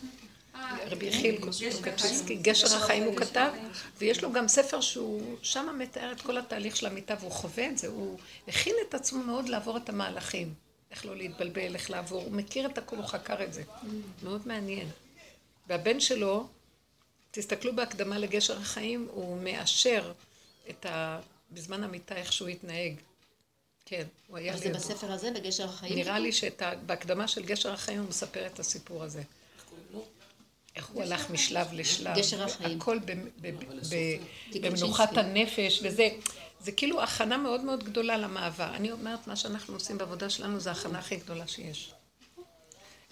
רבי יחיל טוקצ'ינסקי, גשר החיים הוא כתב, ויש לו גם ספר שהוא שם מתאר את כל התהליך של המיטה והוא חווה את זה, הוא הכין את עצמו מאוד לעבור את המהלכים. איך לא להתבלבל, איך לעבור, הוא מכיר את הכול, הוא חקר את זה. מאוד מעניין. והבן שלו, תסתכלו בהקדמה לגשר החיים, הוא מאשר את ה... בזמן המיטה איך שהוא התנהג. כן, הוא היה... זה בספר הזה, בגשר החיים? נראה לי שבהקדמה של גשר החיים הוא מספר את הסיפור הזה. איך הוא הלך משלב לשלב. גשר החיים. הכל במנוחת הנפש, וזה... זה כאילו הכנה מאוד מאוד גדולה למעבר. אני אומרת, מה שאנחנו עושים בעבודה שלנו זה הכנה הכי גדולה שיש.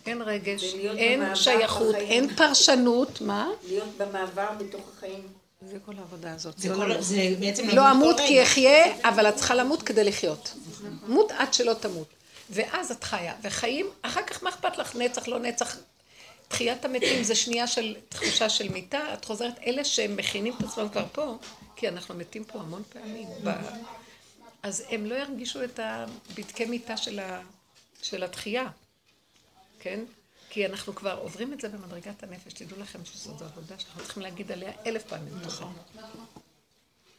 אין רגש, אין שייכות, אין פרשנות, מה? להיות במעבר בתוך החיים. זה כל העבודה הזאת. זה, כל, זה בעצם לא אמות כי אחיה, אבל את צריכה למות כדי לחיות. מות עד שלא תמות. ואז את חיה. וחיים, אחר כך מה אכפת לך? נצח, לא נצח. תחיית המתים זה שנייה של תחושה של מיתה. את חוזרת, אלה שהם מכינים את עצמם כבר פה, כי אנחנו מתים פה המון פעמים. אז הם לא ירגישו את הבדקי מיתה של התחייה. כן? כי אנחנו כבר עוברים את זה במדרגת הנפש, תדעו לכם שזו עבודה שאנחנו צריכים להגיד עליה אלף פעמים. נכון.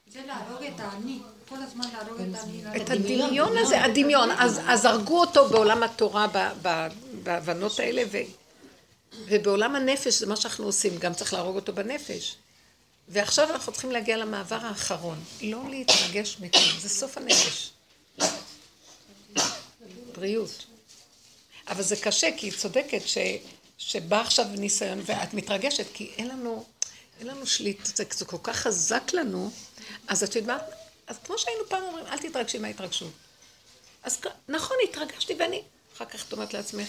זה להרוג את האני, כל הזמן להרוג את האני. את הדמיון הזה, הדמיון. אז הרגו אותו בעולם התורה, בהבנות האלה, ובעולם הנפש זה מה שאנחנו עושים, גם צריך להרוג אותו בנפש. ועכשיו אנחנו צריכים להגיע למעבר האחרון. לא להתרגש מכלום, זה סוף הנפש. בריאות. אבל זה קשה, כי היא צודקת ש, שבא עכשיו ניסיון, ואת מתרגשת, כי אין לנו, אין לנו שליט, זה, זה כל כך חזק לנו, אז את יודעת, אז כמו שהיינו פעם אומרים, אל תתרגשי מההתרגשות. אז נכון, התרגשתי ואני, אחר כך את לעצמך,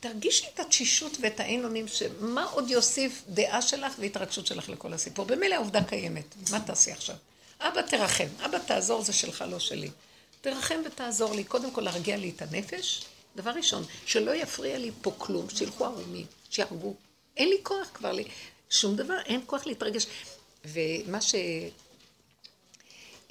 תרגישי את התשישות ואת האין אונים, שמה עוד יוסיף דעה שלך והתרגשות שלך לכל הסיפור. במילא העובדה קיימת, מה תעשי עכשיו? אבא תרחם, אבא תעזור, זה שלך, לא שלי. תרחם ותעזור לי, קודם כל להרגיע לי את הנפש, דבר ראשון, שלא יפריע לי פה כלום, שילכו ערומים, שיהרגו. אין לי כוח כבר, לי, שום דבר, אין כוח להתרגש. ומה ש...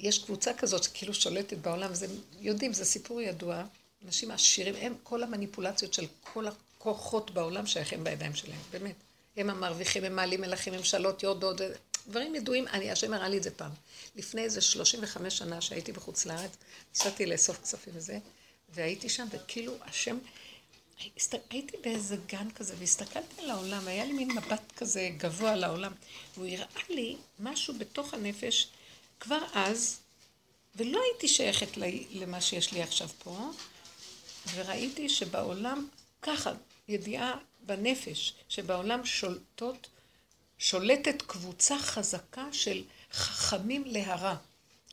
יש קבוצה כזאת שכאילו שולטת בעולם, זה, יודעים, זה סיפור ידוע, אנשים עשירים, הם, כל המניפולציות של כל הכוחות בעולם שייכים בידיים שלהם, באמת. הם המרוויחים, הם מעלים מלכים, ממשלות, יורדות, דברים ידועים, אני, השם הראה לי את זה פעם. לפני איזה 35 שנה שהייתי בחוץ לארץ, ניסיתי לאסוף כספים וזה, והייתי שם, וכאילו השם, הייתי באיזה גן כזה, והסתכלתי על העולם, היה לי מין מבט כזה גבוה על העולם, והוא הראה לי משהו בתוך הנפש, כבר אז, ולא הייתי שייכת למה שיש לי עכשיו פה, וראיתי שבעולם, ככה, ידיעה בנפש, שבעולם שולטות, שולטת קבוצה חזקה של חכמים להרע.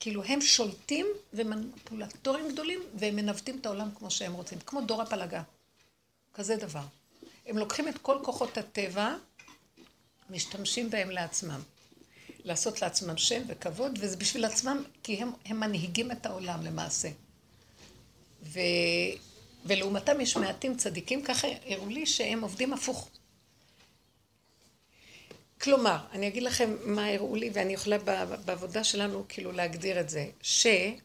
כאילו הם שולטים ומניפולטורים גדולים והם מנווטים את העולם כמו שהם רוצים, כמו דור הפלגה. כזה דבר. הם לוקחים את כל כוחות הטבע, משתמשים בהם לעצמם. לעשות לעצמם שם וכבוד, וזה בשביל עצמם, כי הם, הם מנהיגים את העולם למעשה. ו, ולעומתם יש מעטים צדיקים, ככה הראו לי שהם עובדים הפוך. כלומר, אני אגיד לכם מה הראו לי, ואני יכולה בעבודה שלנו כאילו להגדיר את זה, שהם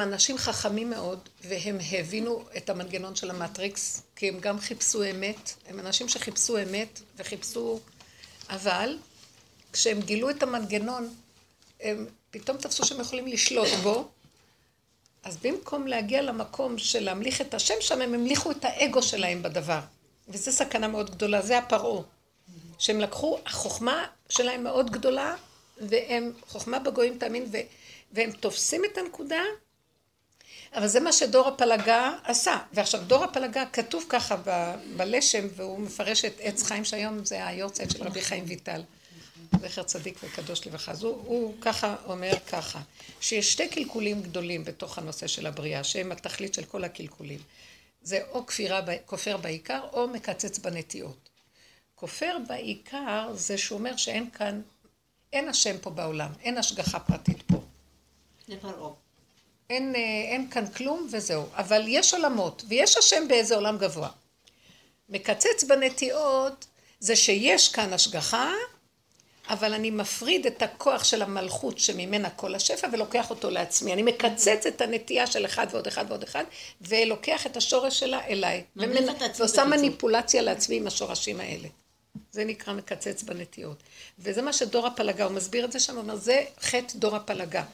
אנשים חכמים מאוד, והם הבינו את המנגנון של המטריקס, כי הם גם חיפשו אמת, הם אנשים שחיפשו אמת וחיפשו, אבל כשהם גילו את המנגנון, הם פתאום תפסו שהם יכולים לשלוט בו, אז במקום להגיע למקום של להמליך את השם שם, הם המליכו את האגו שלהם בדבר. וזו סכנה מאוד גדולה, זה הפרעה. שהם לקחו, החוכמה שלהם מאוד גדולה, והם, חוכמה בגויים תאמין, ו, והם תופסים את הנקודה, אבל זה מה שדור הפלגה עשה. ועכשיו, דור הפלגה כתוב ככה ב, בלשם, והוא מפרש את עץ חיים, שהיום זה היורצייט של רבי חיים ויטל. זכר צדיק וקדוש לברכה. אז הוא, הוא ככה אומר ככה, שיש שתי קלקולים גדולים בתוך הנושא של הבריאה, שהם התכלית של כל הקלקולים. זה או כפירה, כופר בעיקר, או מקצץ בנטיעות. כופר בעיקר זה שהוא אומר שאין כאן, אין השם פה בעולם, אין השגחה פרטית פה. אין, אה, אין כאן כלום וזהו. אבל יש עולמות, ויש השם באיזה עולם גבוה. מקצץ בנטיעות, זה שיש כאן השגחה, אבל אני מפריד את הכוח של המלכות שממנה כל השפע ולוקח אותו לעצמי. אני מקצץ את הנטייה של אחד ועוד אחד ועוד אחד, ולוקח את השורש שלה אליי. ועושה מניפולציה לעצמי עם השורשים האלה. זה נקרא מקצץ בנטיות. וזה מה שדור הפלגה, הוא מסביר את זה שם, הוא אומר, זה חטא דור הפלגה.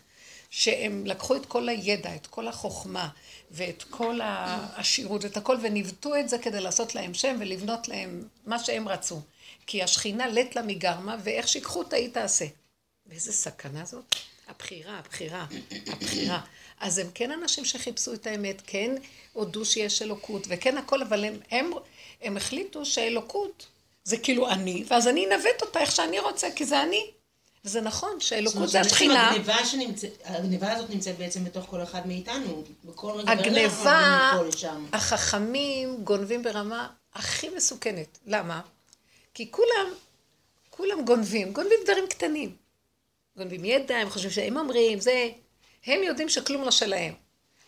שהם לקחו את כל הידע, את כל החוכמה, ואת כל העשירות ואת הכל, וניווטו את זה כדי לעשות להם שם ולבנות להם מה שהם רצו. כי השכינה לט לה מגרמה, ואיך שיקחו אותה היא תעשה. ואיזה סכנה זאת? הבחירה, הבחירה, הבחירה. אז הם כן אנשים שחיפשו את האמת, כן הודו שיש אלוקות, וכן הכל, אבל הם, הם, הם החליטו שאלוקות זה כאילו אני, ואז אני אנווט אותה איך שאני רוצה, כי זה אני. וזה נכון, שאלוקות זה השכינה. הגניבה, שנמצא, הגניבה הזאת נמצאת בעצם בתוך כל אחד מאיתנו. בכל רגע הגניבה, החכמים גונבים ברמה הכי מסוכנת. למה? כי כולם, כולם גונבים, גונבים דברים קטנים. גונבים ידע, הם חושבים שהם אומרים, זה... הם יודעים שכלום לא שלהם.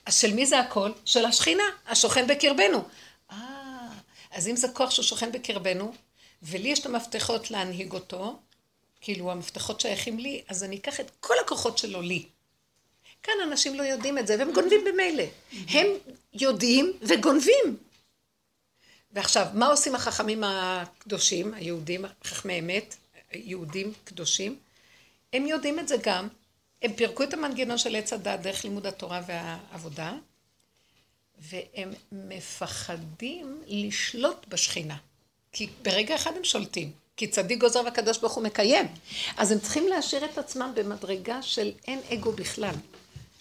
אז של מי זה הכל? של השכינה, השוכן בקרבנו. אה, אז אם זה כוח שהוא שוכן בקרבנו, ולי יש את המפתחות להנהיג אותו, כאילו המפתחות שייכים לי, אז אני אקח את כל הכוחות שלו לי. כאן אנשים לא יודעים את זה, והם גונבים במילא. הם יודעים וגונבים. ועכשיו, מה עושים החכמים הקדושים, היהודים, חכמי אמת, יהודים קדושים? הם יודעים את זה גם. הם פירקו את המנגנון של עץ הדת דרך לימוד התורה והעבודה, והם מפחדים לשלוט בשכינה. כי ברגע אחד הם שולטים. כי צדיק גוזר והקדוש ברוך הוא מקיים. אז הם צריכים להשאיר את עצמם במדרגה של אין אגו בכלל.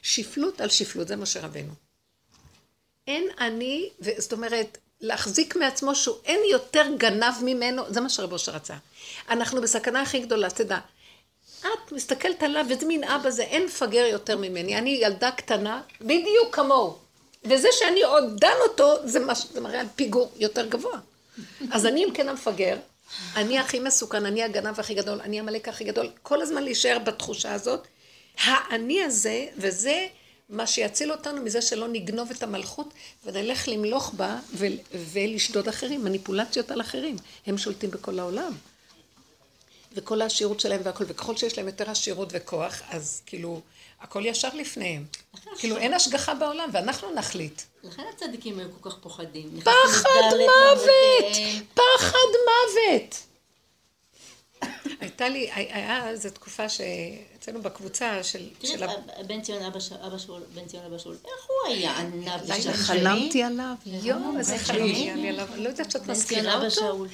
שפלות על שפלות, זה משה רבנו. אין אני, זאת אומרת, להחזיק מעצמו שהוא אין יותר גנב ממנו, זה מה שרבו שרצה. אנחנו בסכנה הכי גדולה, תדע. את מסתכלת עליו, איזה מין אבא זה, אין מפגר יותר ממני. אני ילדה קטנה, בדיוק כמוהו. וזה שאני עוד דן אותו, זה, מש, זה מראה על פיגור יותר גבוה. אז אני אם כן המפגר, אני הכי מסוכן, אני הגנב הכי גדול, אני המלאק הכי גדול, כל הזמן להישאר בתחושה הזאת. האני הזה, וזה מה שיציל אותנו מזה שלא נגנוב את המלכות ונלך למלוך בה ולשדוד אחרים, מניפולציות על אחרים. הם שולטים בכל העולם. וכל העשירות שלהם והכל, וככל שיש להם יותר עשירות וכוח, אז כאילו, הכל ישר לפניהם. כאילו, אין השגחה בעולם, ואנחנו נחליט. לכן הצדיקים היו כל כך פוחדים. פחד מוות! פחד מוות! הייתה לי, היה איזו תקופה שאצלנו בקבוצה של... תראי, בן ציון אבא שאול, בן ציון אבא שאול, איך הוא היה ענב ושלי? חלמתי עליו, יואו, איזה חלמתי עליו, אני לא יודעת שאת מזכירה אותו.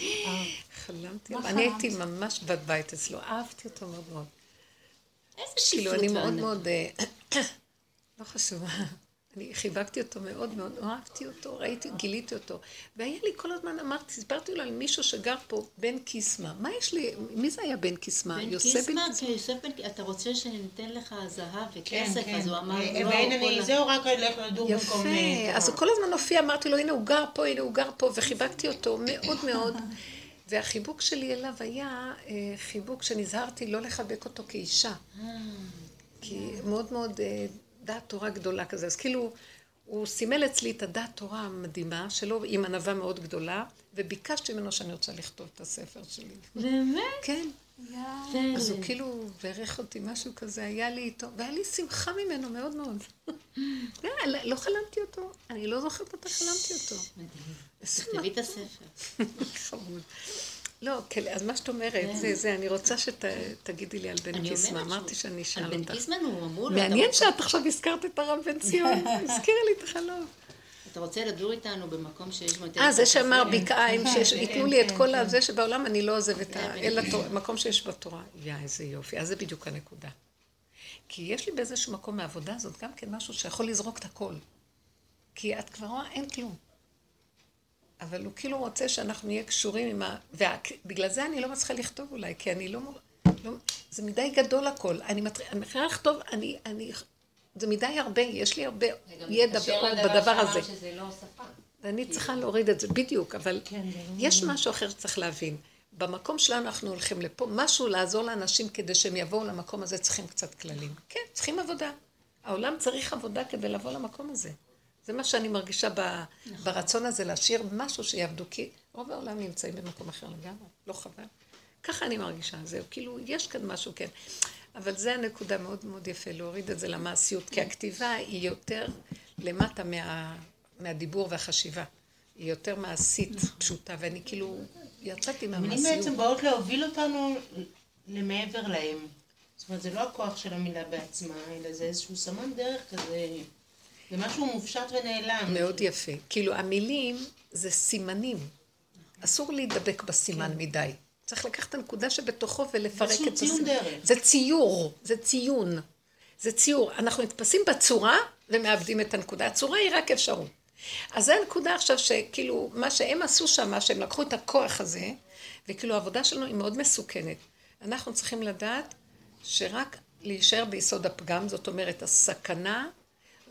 חלמתי עליו, אני הייתי ממש בבית אצלו, אהבתי אותו מאוד מאוד. איזה שפלות כאילו, אני מאוד מאוד, אה, לא חשוב. אני חיבקתי אותו מאוד מאוד, אהבתי אותו, ראיתי, גיליתי אותו. והיה לי כל הזמן, אמרתי, סיפרתי לו על מישהו שגר פה, בן קיסמה. מה יש לי, מי זה היה בן קיסמה? בן קיסמה, כי יוסף בן קיסמה, אתה רוצה שניתן לך זהב וכסף, כן, אז הוא אמר, לא, ואין אני, זהו, רק אלך לדור במקום... יפה, אז הוא כל הזמן הופיע, אמרתי לו, הנה הוא גר פה, הנה הוא גר פה, וחיבקתי אותו מאוד מאוד. והחיבוק שלי אליו היה אה, חיבוק שנזהרתי לא לחבק אותו כאישה. אה. כי מאוד מאוד אה, דעת תורה גדולה כזה. אז כאילו, הוא סימל אצלי את הדעת תורה המדהימה שלו, עם ענווה מאוד גדולה, וביקשתי ממנו שאני רוצה לכתוב את הספר שלי. באמת? כן. אז הוא כאילו בירך אותי, משהו כזה, היה לי איתו, והיה לי שמחה ממנו מאוד מאוד. לא, לא חלמתי אותו, אני לא זוכרת מתי חלמתי אותו. תכתבי את הספר. חמוד. לא, כן, אז מה שאת אומרת, כן. זה, זה, אני רוצה שתגידי לי על בן קיסמן. אמרתי שאני אשאל אותך. על בן קיסמן הוא אמור... מעניין שאת עכשיו הזכרת את הרב בן ציון, הזכירה לי את החלום. אתה רוצה לדור איתנו במקום שיש בו יותר... אה, זה שאמר בקעיים, שייתנו לי את כל הזה שבעולם אני לא עוזב את ה... אלא מקום שיש בתורה. יא, איזה יופי. אז זה בדיוק הנקודה. כי יש לי באיזשהו מקום מהעבודה הזאת גם כן משהו שיכול לזרוק את הכל. כי את כבר רואה, אין כלום. אבל הוא כאילו רוצה שאנחנו נהיה קשורים עם ה... ובגלל זה אני לא מצליחה לכתוב אולי, כי אני לא... לא... זה מדי גדול הכל. אני מתחילה לכתוב, אני... אני... זה מדי הרבה, יש לי הרבה ידע בדבר הזה. לא ואני צריכה להוריד את זה, בדיוק, אבל כן, לא יש משהו אחר שצריך להבין. במקום שלנו אנחנו הולכים לפה, משהו לעזור לאנשים כדי שהם יבואו למקום הזה, צריכים קצת כללים. כן, צריכים עבודה. העולם צריך עבודה כדי לבוא למקום הזה. זה מה שאני מרגישה ב, ברצון הזה להשאיר משהו שיעבדו, כי רוב העולם נמצאים במקום אחר לגמרי, לא חבל. ככה אני מרגישה, זהו, כאילו, יש כאן משהו, כן. אבל זה הנקודה מאוד מאוד יפה, להוריד את זה למעשיות, כי הכתיבה היא יותר למטה מה, מהדיבור והחשיבה. היא יותר מעשית, פשוטה, ואני כאילו יצאתי מהמעשיות. המילים בעצם באות להוביל אותנו למעבר להם. זאת אומרת, זה לא הכוח של המילה בעצמה, אלא זה איזשהו סמן דרך כזה, זה משהו מופשט ונעלם. מאוד יפה. כאילו, המילים זה סימנים. אסור להידבק בסימן כן. מדי. צריך לקחת את הנקודה שבתוכו ולפרק את הסימן. זה ציור, זה ציון. זה ציור. אנחנו נתפסים בצורה ומאבדים את הנקודה. הצורה היא רק אפשרות. אז זו הנקודה עכשיו שכאילו, מה שהם עשו שם, שהם לקחו את הכוח הזה, וכאילו העבודה שלנו היא מאוד מסוכנת. אנחנו צריכים לדעת שרק להישאר ביסוד הפגם, זאת אומרת, הסכנה,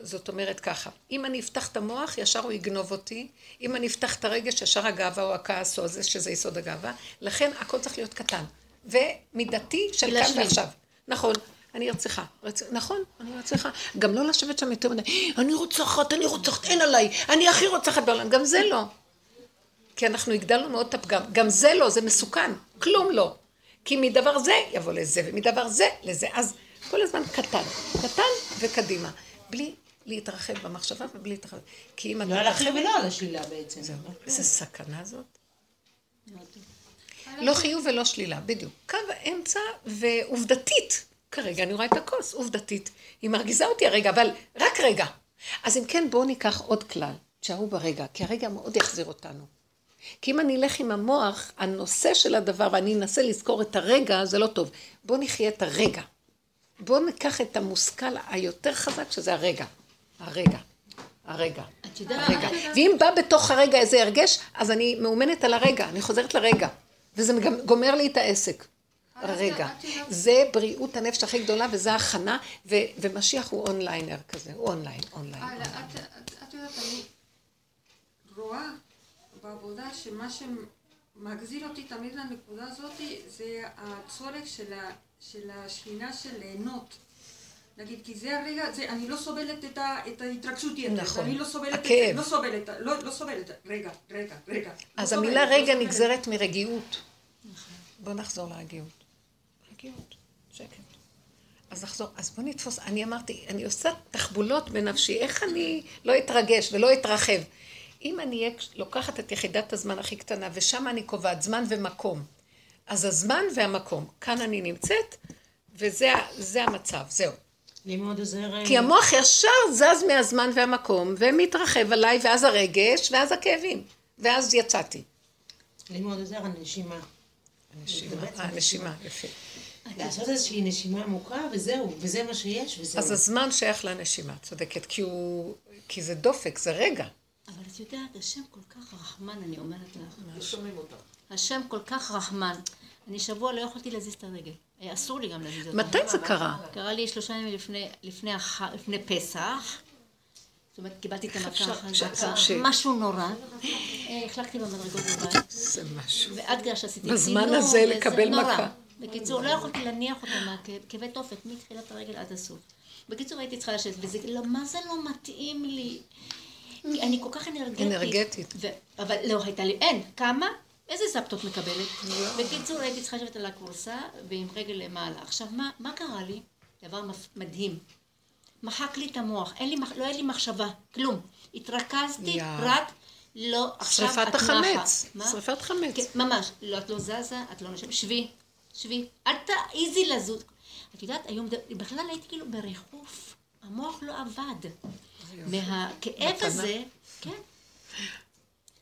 זאת אומרת ככה, אם אני אפתח את המוח, ישר הוא יגנוב אותי, אם אני אפתח את הרגש, ישר הגאווה או הכעס או זה שזה יסוד הגאווה, לכן הכל צריך להיות קטן, ומידתי של כאן ועכשיו. נכון. אני ארצחה. רצ... נכון, אני ארצחה. גם לא לשבת שם יותר מדי, אני רוצחת, אני רוצחת, אין עליי, אני הכי רוצחת בעולם. גם זה לא. כי אנחנו הגדלנו מאוד את הפגם. גם זה לא, זה מסוכן. כלום לא. כי מדבר זה יבוא לזה, ומדבר זה לזה. אז כל הזמן קטן. קטן וקדימה. בלי להתרחב במחשבה ובלי להתרחב. כי אם אתה... לא על החיוב ולא על השלילה בעצם. זהו. איזה סכנה זאת. לא חיוב ולא שלילה, בדיוק. קו האמצע ועובדתית. כרגע אני רואה את הכוס, עובדתית. היא מרגיזה אותי הרגע, אבל רק רגע. אז אם כן, בואו ניקח עוד כלל. תשארו ברגע, כי הרגע מאוד יחזיר אותנו. כי אם אני אלך עם המוח, הנושא של הדבר, ואני אנסה לזכור את הרגע, זה לא טוב. בואו נחיה את הרגע. בואו ניקח את המושכל היותר חזק, שזה הרגע. הרגע. הרגע. הרגע. ואם בא בתוך הרגע איזה הרגש, אז אני מאומנת על הרגע, אני חוזרת לרגע. וזה גומר לי את העסק. רגע, זה בריאות הנפש הכי גדולה וזה הכנה, ומשיח הוא אונליינר כזה, הוא אונליין, אונליין. את יודעת, אני רואה בעבודה שמה שמגזיר אותי תמיד לנקודה הזאת זה הצורך של השכינה של ליהנות. נגיד, כי זה הרגע, זה, אני לא סובלת את, ה, את ההתרגשות יתר, נכון, אני לא סובלת הכאב. את זה, לא סובלת, לא, לא סובלת, רגע, רגע, רגע. אז לא המילה סובלת, רגע לא נגזרת מרגיעות. נכון. בוא נחזור לרגיעות. רגיעות, שקט. אז נחזור, אז בוא נתפוס, אני אמרתי, אני עושה תחבולות בנפשי, איך אני לא אתרגש ולא אתרחב. אם אני אהיה לוקחת את יחידת הזמן הכי קטנה, ושם אני קובעת זמן ומקום, אז הזמן והמקום, כאן אני נמצאת, וזה המצב, זהו. עוזר... כי המוח ישר זז מהזמן והמקום, ומתרחב עליי, ואז הרגש, ואז הכאבים, ואז יצאתי. לי מאוד עוזר הנשימה. הנשימה, הנשימה, יפה. לעשות איזושהי נשימה עמוקה, וזהו, וזה מה שיש, וזהו. אז הזמן שייך לנשימה, צודקת, כי הוא... כי זה דופק, זה רגע. אבל את יודעת, השם כל כך רחמן, אני אומרת לך. לא שומעים אותך. השם כל כך רחמן. אני שבוע לא יכולתי להזיז את הרגל. היה אסור לי גם להזיז אותה. מתי זה קרה? קרה לי שלושה ימים לפני, לפני, הח... לפני פסח. זאת אומרת, קיבלתי את המכה החזקה, משהו נורא. אה, החלקתי במדרגות בבית. זה משהו. ועד כדי שעשיתי בזמן הזה לקבל מכה. בקיצור, לא יכולתי להניח אותה מהכאבי תופת מתחילת הרגל עד הסוף. בקיצור, הייתי צריכה לשבת, וזה, לא, מה זה לא מתאים לי? אני כל כך אנרגטית. אנרגטית. אבל לא, הייתה לי, אין, כמה? איזה סבתות מקבלת? בקיצור, הייתי צריכה לשבת על הכורסה ועם רגל למעלה. עכשיו, מה קרה לי? דבר מדהים. מחק לי את המוח, אין לי, לא היה לי מחשבה, כלום. התרכזתי yeah. רק, לא, עכשיו את נחה. שריפת החמץ. שריפת חמץ. כן, ממש. לא, את לא זזה, את לא נשמת. שבי, שבי. אל תעיזי לזוז. את יודעת, היום בכלל הייתי כאילו בריחוף. המוח לא עבד. מהכאב הזה, כן.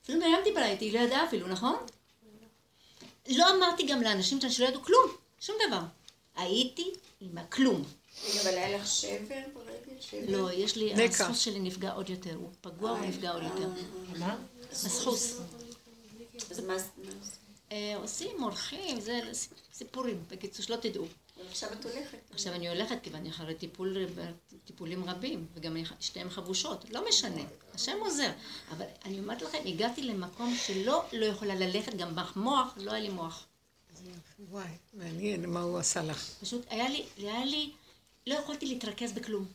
אפילו מרים דיברה איתי, לא ידעה אפילו, נכון? לא אמרתי גם לאנשים שלא ידעו כלום, שום דבר. הייתי עם הכלום. אבל היה לך שבר ברגל? לא, יש לי, הסחוס שלי נפגע עוד יותר, הוא פגוע, הוא נפגע עוד יותר. מה? הסחוס. אז מה? אה, עושים, מורחים, זה סיפורים, בקיצור, שלא תדעו. עכשיו את הולכת. עכשיו אני הולכת, כי אני אחרי טיפול, טיפולים רבים, וגם שתיהן חבושות, לא משנה, השם עוזר. אבל אני אומרת לכם, הגעתי למקום שלא לא יכולה ללכת, גם במוח, לא היה לי מוח. וואי, מעניין מה הוא עשה לך. פשוט היה לי, היה לי, לא יכולתי להתרכז בכלום.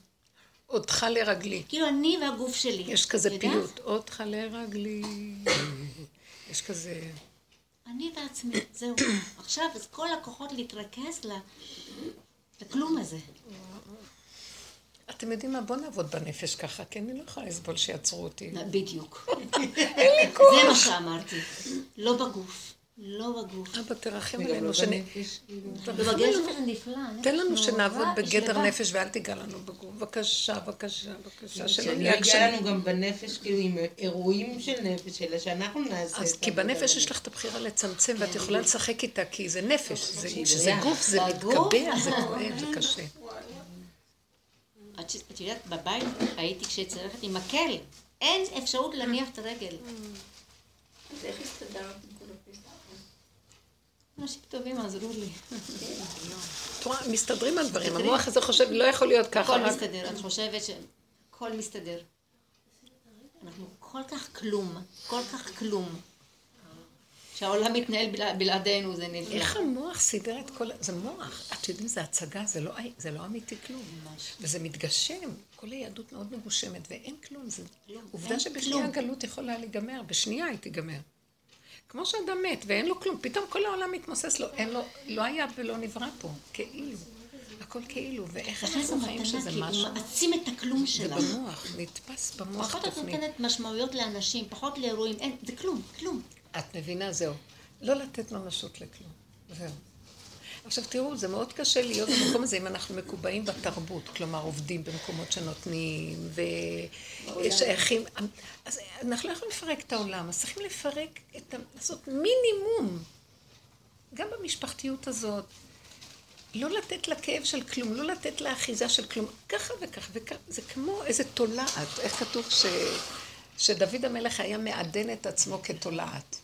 אותך לרגלי. כאילו אני והגוף שלי. יש כזה פיוט, אותך לרגלי. יש כזה... אני ועצמי, זהו. עכשיו, אז כל הכוחות להתרכז לכלום הזה. אתם יודעים מה? בואו נעבוד בנפש ככה, כי אני לא יכולה לסבול שיעצרו אותי. בדיוק. אין לי כוח. זה מה שאמרתי. לא בגוף. לא בגוף. אבא, תרחם עלינו. זה נפלא. תן לנו שנעבוד בגדר נפש ואל תיגע לנו בגוף. בבקשה, בבקשה, בבקשה. שלא נהיה לנו גם בנפש, כאילו, עם אירועים של נפש, אלא שאנחנו נעשה אז כי בנפש יש לך את הבחירה לצמצם, ואת יכולה לשחק איתה, כי זה נפש. כשזה גוף, זה מתקבע, זה כואב, זה קשה. את יודעת, בבית הייתי כשצריך ללכת עם מקל. אין אפשרות להניח את הרגל. אז איך הסתדרת? אנשים טובים עזרו לי. מסתדרים הדברים, המוח הזה חושב, לא יכול להיות ככה. הכל מסתדר, את חושבת שהכל מסתדר. אנחנו כל כך כלום, כל כך כלום. שהעולם מתנהל בלעדינו, זה נפלא. איך המוח סידר את כל... זה מוח. את יודעים, זה הצגה, זה לא, זה לא אמיתי כלום. ממש. וזה מתגשם. כל היהדות מאוד מגושמת, ואין כלום. זה עובדה שבשנייה הגלות יכולה להיגמר, בשנייה היא תיגמר. כמו שאדם מת ואין לו כלום, פתאום כל העולם מתמוסס לו, אין לו, לא היה ולא נברא פה, כאילו. הכל כאילו, ואיך אנחנו חיים שזה משהו. הוא מעצים את הכלום שלנו. זה במוח, נתפס במוח תוכנית. פחות את נותנת משמעויות לאנשים, פחות לאירועים, אין, זה כלום, כלום. את מבינה, זהו. לא לתת ממשות לכלום. זהו. עכשיו תראו, זה מאוד קשה להיות במקום הזה אם אנחנו מקובעים בתרבות, כלומר עובדים במקומות שנותנים ושייכים, אז אנחנו לא יכולים לפרק את העולם, אז צריכים לפרק, את ה... לעשות מינימום, גם במשפחתיות הזאת, לא לתת לכאב של כלום, לא לתת לאחיזה של כלום, ככה וככה וככה, זה כמו איזה תולעת, איך כתוב ש... שדוד המלך היה מעדן את עצמו כתולעת.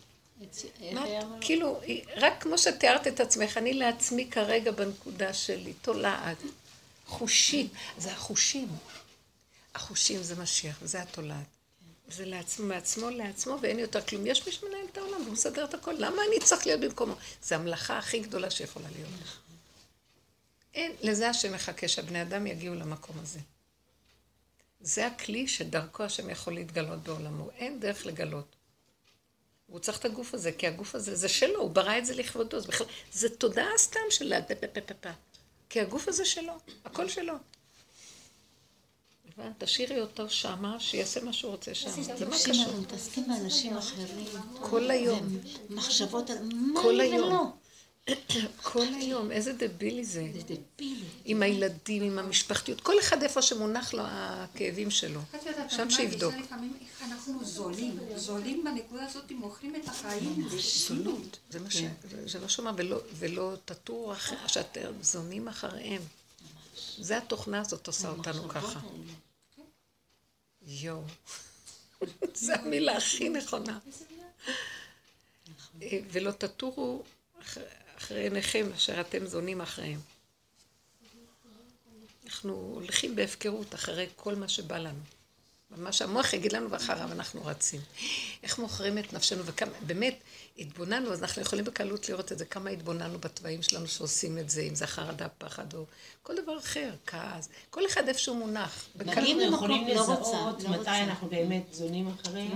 כאילו, רק כמו שתיארת את עצמך, אני לעצמי כרגע בנקודה שלי, תולעת, חושים, זה החושים. החושים זה משיח, וזה התולעת. זה לעצמו, מעצמו לעצמו, ואין יותר כלום. יש מי שמנהל את העולם, והוא מסדר את הכל. למה אני צריך להיות במקומו? זו המלאכה הכי גדולה שיכולה להיות. אין, לזה השם מחכה שהבני אדם יגיעו למקום הזה. זה הכלי שדרכו השם יכול להתגלות בעולמו. אין דרך לגלות. הוא צריך את הגוף הזה, כי הגוף הזה זה שלו, הוא ברא את זה לכבודו, זה בכלל, זה תודעה סתם של פה כי הגוף הזה שלו, הכל שלו. תשאירי אותו שמה, שיעשה מה שהוא רוצה שם. זה מה קשור. אנחנו מתעסקים באנשים אחרים. כל היום. מחשבות על מה ולא. כל היום, איזה דבילי זה. זה דבילי. עם הילדים, עם המשפחתיות, כל אחד איפה שמונח לו הכאבים שלו. שם שיבדוק. אנחנו זולים, זולים בנקודה הזאת, מוכרים את החיים. זולות, זה מה ש... זה לא שומע, ולא תטורו אחרי, שאתם זונים אחריהם. זה התוכנה הזאת עושה אותנו ככה. יואו. זו המילה הכי נכונה. אה, ולא תטורו אחרי עיניכם אשר אתם זונים אחריהם. אנחנו הולכים בהפקרות אחרי כל מה שבא לנו. מה שהמוח יגיד לנו ואחריו אנחנו רצים. איך מוכרים את נפשנו וכמה, באמת, התבוננו, אז אנחנו יכולים בקלות לראות את זה, כמה התבוננו בתוואים שלנו שעושים את זה, אם זה חרדה, פחד או כל דבר אחר, כעס, כל אחד איפשהו מונח. אנחנו יכולים לא לזהות לא מתי אנחנו באמת זונים אחריהם,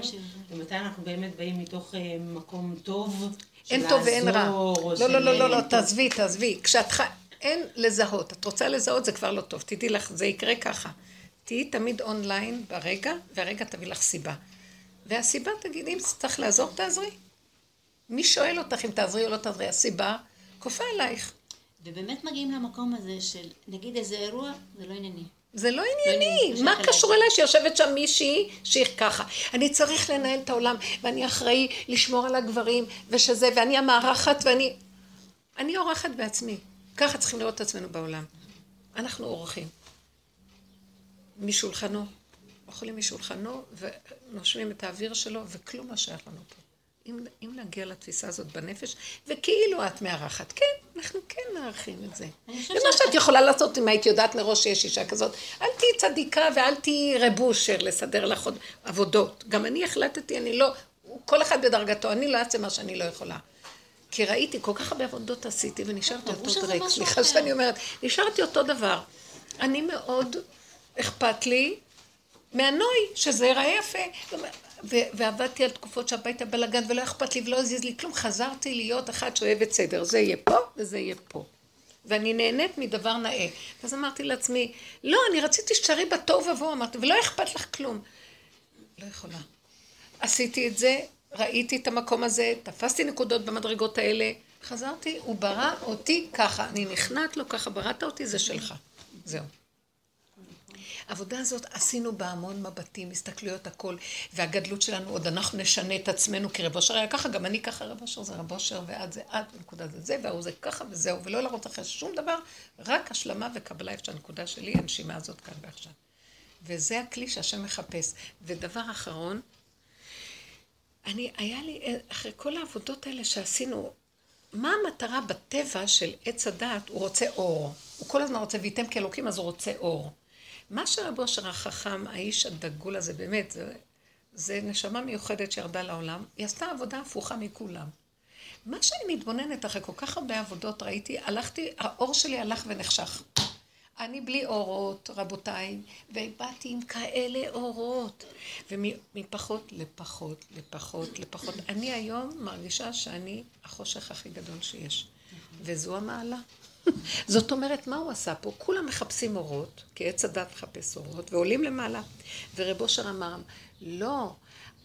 ומתי אנחנו באמת באים מתוך אה, מקום טוב. אין טוב ואין רע. לא, לא, לא, לא, לא, תעזבי, תעזבי. כשאת. אין לזהות. את רוצה לזהות, זה כבר לא טוב. תדעי לך, זה יקרה ככה. תהיי תמיד אונליין ברגע, והרגע תביא לך סיבה. והסיבה, תגידי, אם צריך לעזור, תעזרי. מי שואל אותך אם תעזרי או לא תעזרי? הסיבה כופה עלייך. ובאמת מגיעים למקום הזה של, נגיד איזה אירוע, זה לא ענייני. זה לא ענייני, מה קשור אליי שיושבת שם מישהי שהיא ככה? אני צריך לנהל את העולם, ואני אחראי לשמור על הגברים, ושזה, ואני המארחת, ואני... אני אורחת בעצמי. ככה צריכים לראות את עצמנו בעולם. אנחנו אורחים. משולחנו, אוכלים משולחנו, ונושמים את האוויר שלו, וכלום לא שייך לנו פה. אם, אם נגיע לתפיסה הזאת בנפש, וכאילו את מארחת, כן, אנחנו כן מארחים את זה. זה מה שאת יכולה לעשות אם היית יודעת מראש שיש אישה כזאת. אל תהיי צדיקה ואל תהיי רבושר לסדר לך עוד עבודות. גם אני החלטתי, אני לא, כל אחד בדרגתו, אני לא אעשה מה שאני לא יכולה. כי ראיתי, כל כך הרבה עבודות עשיתי ונשארתי אותו דרק. סליחה שאני אומרת, נשארתי אותו דבר. אני מאוד אכפת לי מהנוי, שזה ייראה יפה. ועבדתי על תקופות שהביתה בלאגן ולא אכפת לי ולא הזיז לי כלום, חזרתי להיות אחת שאוהבת סדר, זה יהיה פה וזה יהיה פה. ואני נהנית מדבר נאה. ואז אמרתי לעצמי, לא, אני רציתי שתשארי בתוהו ובוהו, אמרתי, ולא אכפת לך כלום. לא יכולה. עשיתי את זה, ראיתי את המקום הזה, תפסתי נקודות במדרגות האלה, חזרתי, הוא ברא אותי ככה, אני נכנעת לו ככה, בראת אותי, זה שלך. זהו. העבודה הזאת עשינו בה המון מבטים, הסתכלויות, הכל, והגדלות שלנו, עוד אנחנו נשנה את עצמנו, כי רב אושר היה ככה, גם אני ככה, רב אושר זה רב אושר, ואת זה את, ונקודה זה זה, והוא זה ככה וזהו, ולא לרוץ אחרי שום דבר, רק השלמה וקבלה איפה שהנקודה שלי, הנשימה הזאת כאן ועכשיו. וזה הכלי שהשם מחפש. ודבר אחרון, אני, היה לי, אחרי כל העבודות האלה שעשינו, מה המטרה בטבע של עץ הדת? הוא רוצה אור. הוא כל הזמן רוצה, וייתם כאלוקים, אז הוא רוצה אור. מה שרבו אושר החכם, האיש הדגול הזה, באמת, זה, זה נשמה מיוחדת שירדה לעולם, היא עשתה עבודה הפוכה מכולם. מה שאני מתבוננת אחרי כל כך הרבה עבודות, ראיתי, הלכתי, האור שלי הלך ונחשך. אני בלי אורות, רבותיי, ובאתי עם כאלה אורות. ומפחות לפחות, לפחות, לפחות. אני היום מרגישה שאני החושך הכי גדול שיש. וזו המעלה. זאת אומרת, מה הוא עשה פה? כולם מחפשים אורות, כי עץ הדת מחפש אורות, ועולים למעלה. ורב אושר אמר, לא,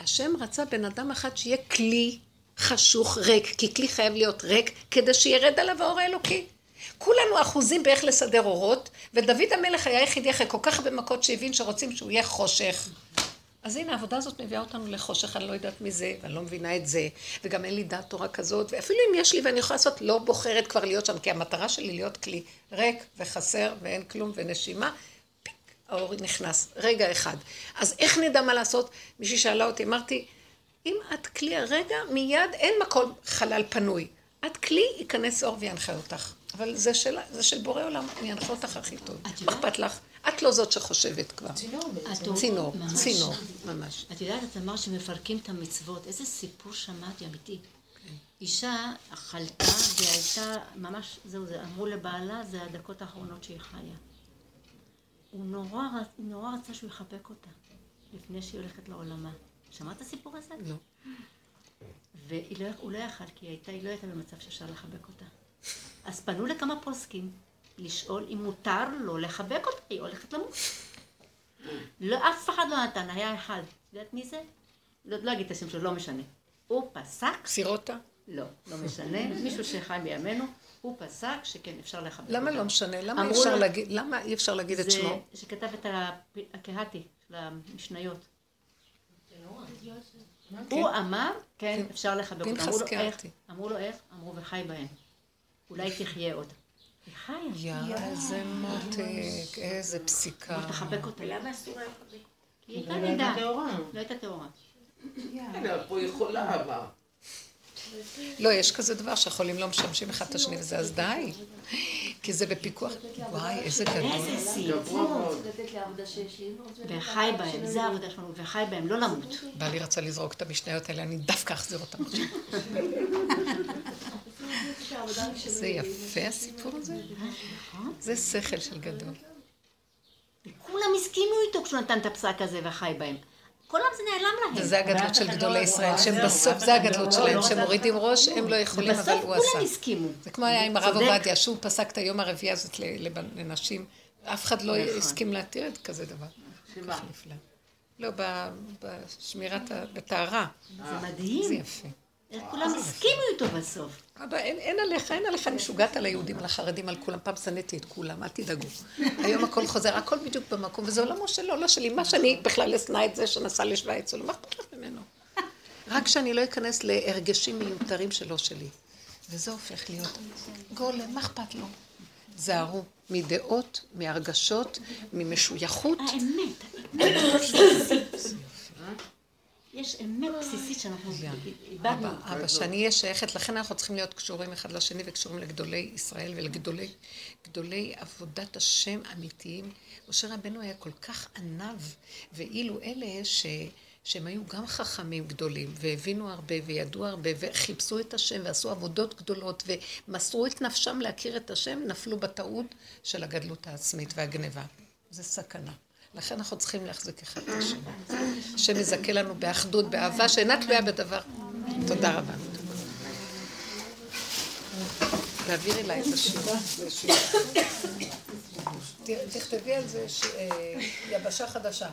השם רצה בן אדם אחד שיהיה כלי חשוך ריק, כי כלי חייב להיות ריק, כדי שירד עליו האור האלוקי. כולנו אחוזים באיך לסדר אורות, ודוד המלך היה היחידי אחרי כל כך הרבה מכות שהבין שרוצים שהוא יהיה חושך. אז הנה, העבודה הזאת מביאה אותנו לחושך, אני לא יודעת מזה, ואני לא מבינה את זה, וגם אין לי דעת תורה כזאת, ואפילו אם יש לי ואני יכולה לעשות, לא בוחרת כבר להיות שם, כי המטרה שלי להיות כלי ריק וחסר ואין כלום ונשימה, פיק, האור נכנס, רגע אחד. אז איך נדע מה לעשות? מישהי שאלה אותי, אמרתי, אם את כלי הרגע, מיד אין מקום חלל פנוי. את כלי, ייכנס אור וינחה אותך. אבל זה של, זה של בורא עולם, אני אנחה אותך הכי טוב. אכפת לך? את לא זאת שחושבת כבר. צינור בעצם. צינור, צינור, ממש. את יודעת, את אמרת שמפרקים את המצוות. איזה סיפור שמעתי, אמיתי. אישה חלתה והייתה, ממש, זהו זה, אמרו לבעלה, זה הדקות האחרונות שהיא חיה. הוא נורא, נורא רצה שהוא יחבק אותה, לפני שהיא הולכת לעולמה. שמעת את הסיפור הזה? לא. והוא לא יכל, כי היא, הייתה, היא לא הייתה במצב שאפשר לחבק אותה. אז פנו לכמה פוסקים לשאול אם מותר לו לחבק אותה, היא הולכת למות. לא, אף אחד לא נתן, היה אחד. את יודעת מי זה? לא, לא אגיד את השם שלו, לא משנה. הוא פסק... סירוטה? לא, לא משנה. מישהו שחי בימינו, הוא פסק שכן, אפשר לחבק אותה. למה לא משנה? למה אי אפשר להגיד, למה אי אפשר להגיד את שמו? זה שכתב את הקהתי של המשניות. הוא אמר, כן, אפשר לחבק אותה. אמרו לו איך? אמרו וחי בהם. אולי תחיה עוד. היא חיה. יא, איזה מותק, איזה פסיקה. תחבק אותה. למה אסור היה לחבק? היא הייתה נידה. לא הייתה טהורה. פה יכולה, אבל. לא, יש כזה דבר שהחולים לא משמשים אחד את השני וזה, אז די. כי זה בפיקוח. וואי, איזה גדול. איזה סיפור. וחי בהם, זה העבודה שלנו, וחי בהם, לא למות. בעלי רצה לזרוק את המשניות האלה, אני דווקא אחזיר אותם עכשיו. זה יפה הסיפור הזה. זה שכל של גדול. כולם הסכימו איתו כשהוא נתן את הפסק הזה וחי בהם. כל העם זה נעלם להם. וזה הגדלות של גדולי ישראל, שהם בסוף, זה הגדלות שלהם, שהם מורידים ראש, הם לא יכולים, אבל הוא עשה. בסוף כולם הסכימו. זה כמו היה עם הרב עובדיה, שהוא פסק את היום הרביעי הזאת לנשים, אף אחד לא נכון. הסכים להתיר את כזה דבר. שמה? לא, בשמירת, בטהרה. זה מדהים. זה יפה. כולם הסכימו איתו בסוף. אבא, אין, אין עליך, אין עליך, אני משוגעת על היהודים, על החרדים, על כולם. פעם שנאתי את כולם, אל תדאגו. היום הכל חוזר, הכל בדיוק במקום, וזה עולמו שלו, לא שלי. מה שאני בכלל אשנא את זה שנסע לשוויץ, לא, מה אכפת לך ממנו? רק שאני לא אכנס להרגשים מיותרים שלא שלי. וזה הופך להיות גולם, מה אכפת לו? זהרו מדעות, מהרגשות, ממשויכות. האמת. יש אמת בסיסית שאנחנו איבדנו. אבא, שאני אהיה שייכת, לכן אנחנו צריכים להיות קשורים אחד לשני וקשורים לגדולי ישראל ולגדולי עבודת השם אמיתיים. משה רבנו היה כל כך ענב, ואילו אלה ש... שהם היו גם חכמים גדולים, והבינו הרבה, וידעו הרבה, וחיפשו את השם, ועשו עבודות גדולות, ומסרו את נפשם להכיר את השם, נפלו בטעות של הגדלות העצמית והגניבה. זה סכנה. לכן אנחנו צריכים להחזיק אחד את השני. השם יזכה לנו באחדות, באהבה, שאינה תלויה בדבר. תודה רבה. להעביר אליי את השירה. תכתבי על זה אה, יבשה חדשה.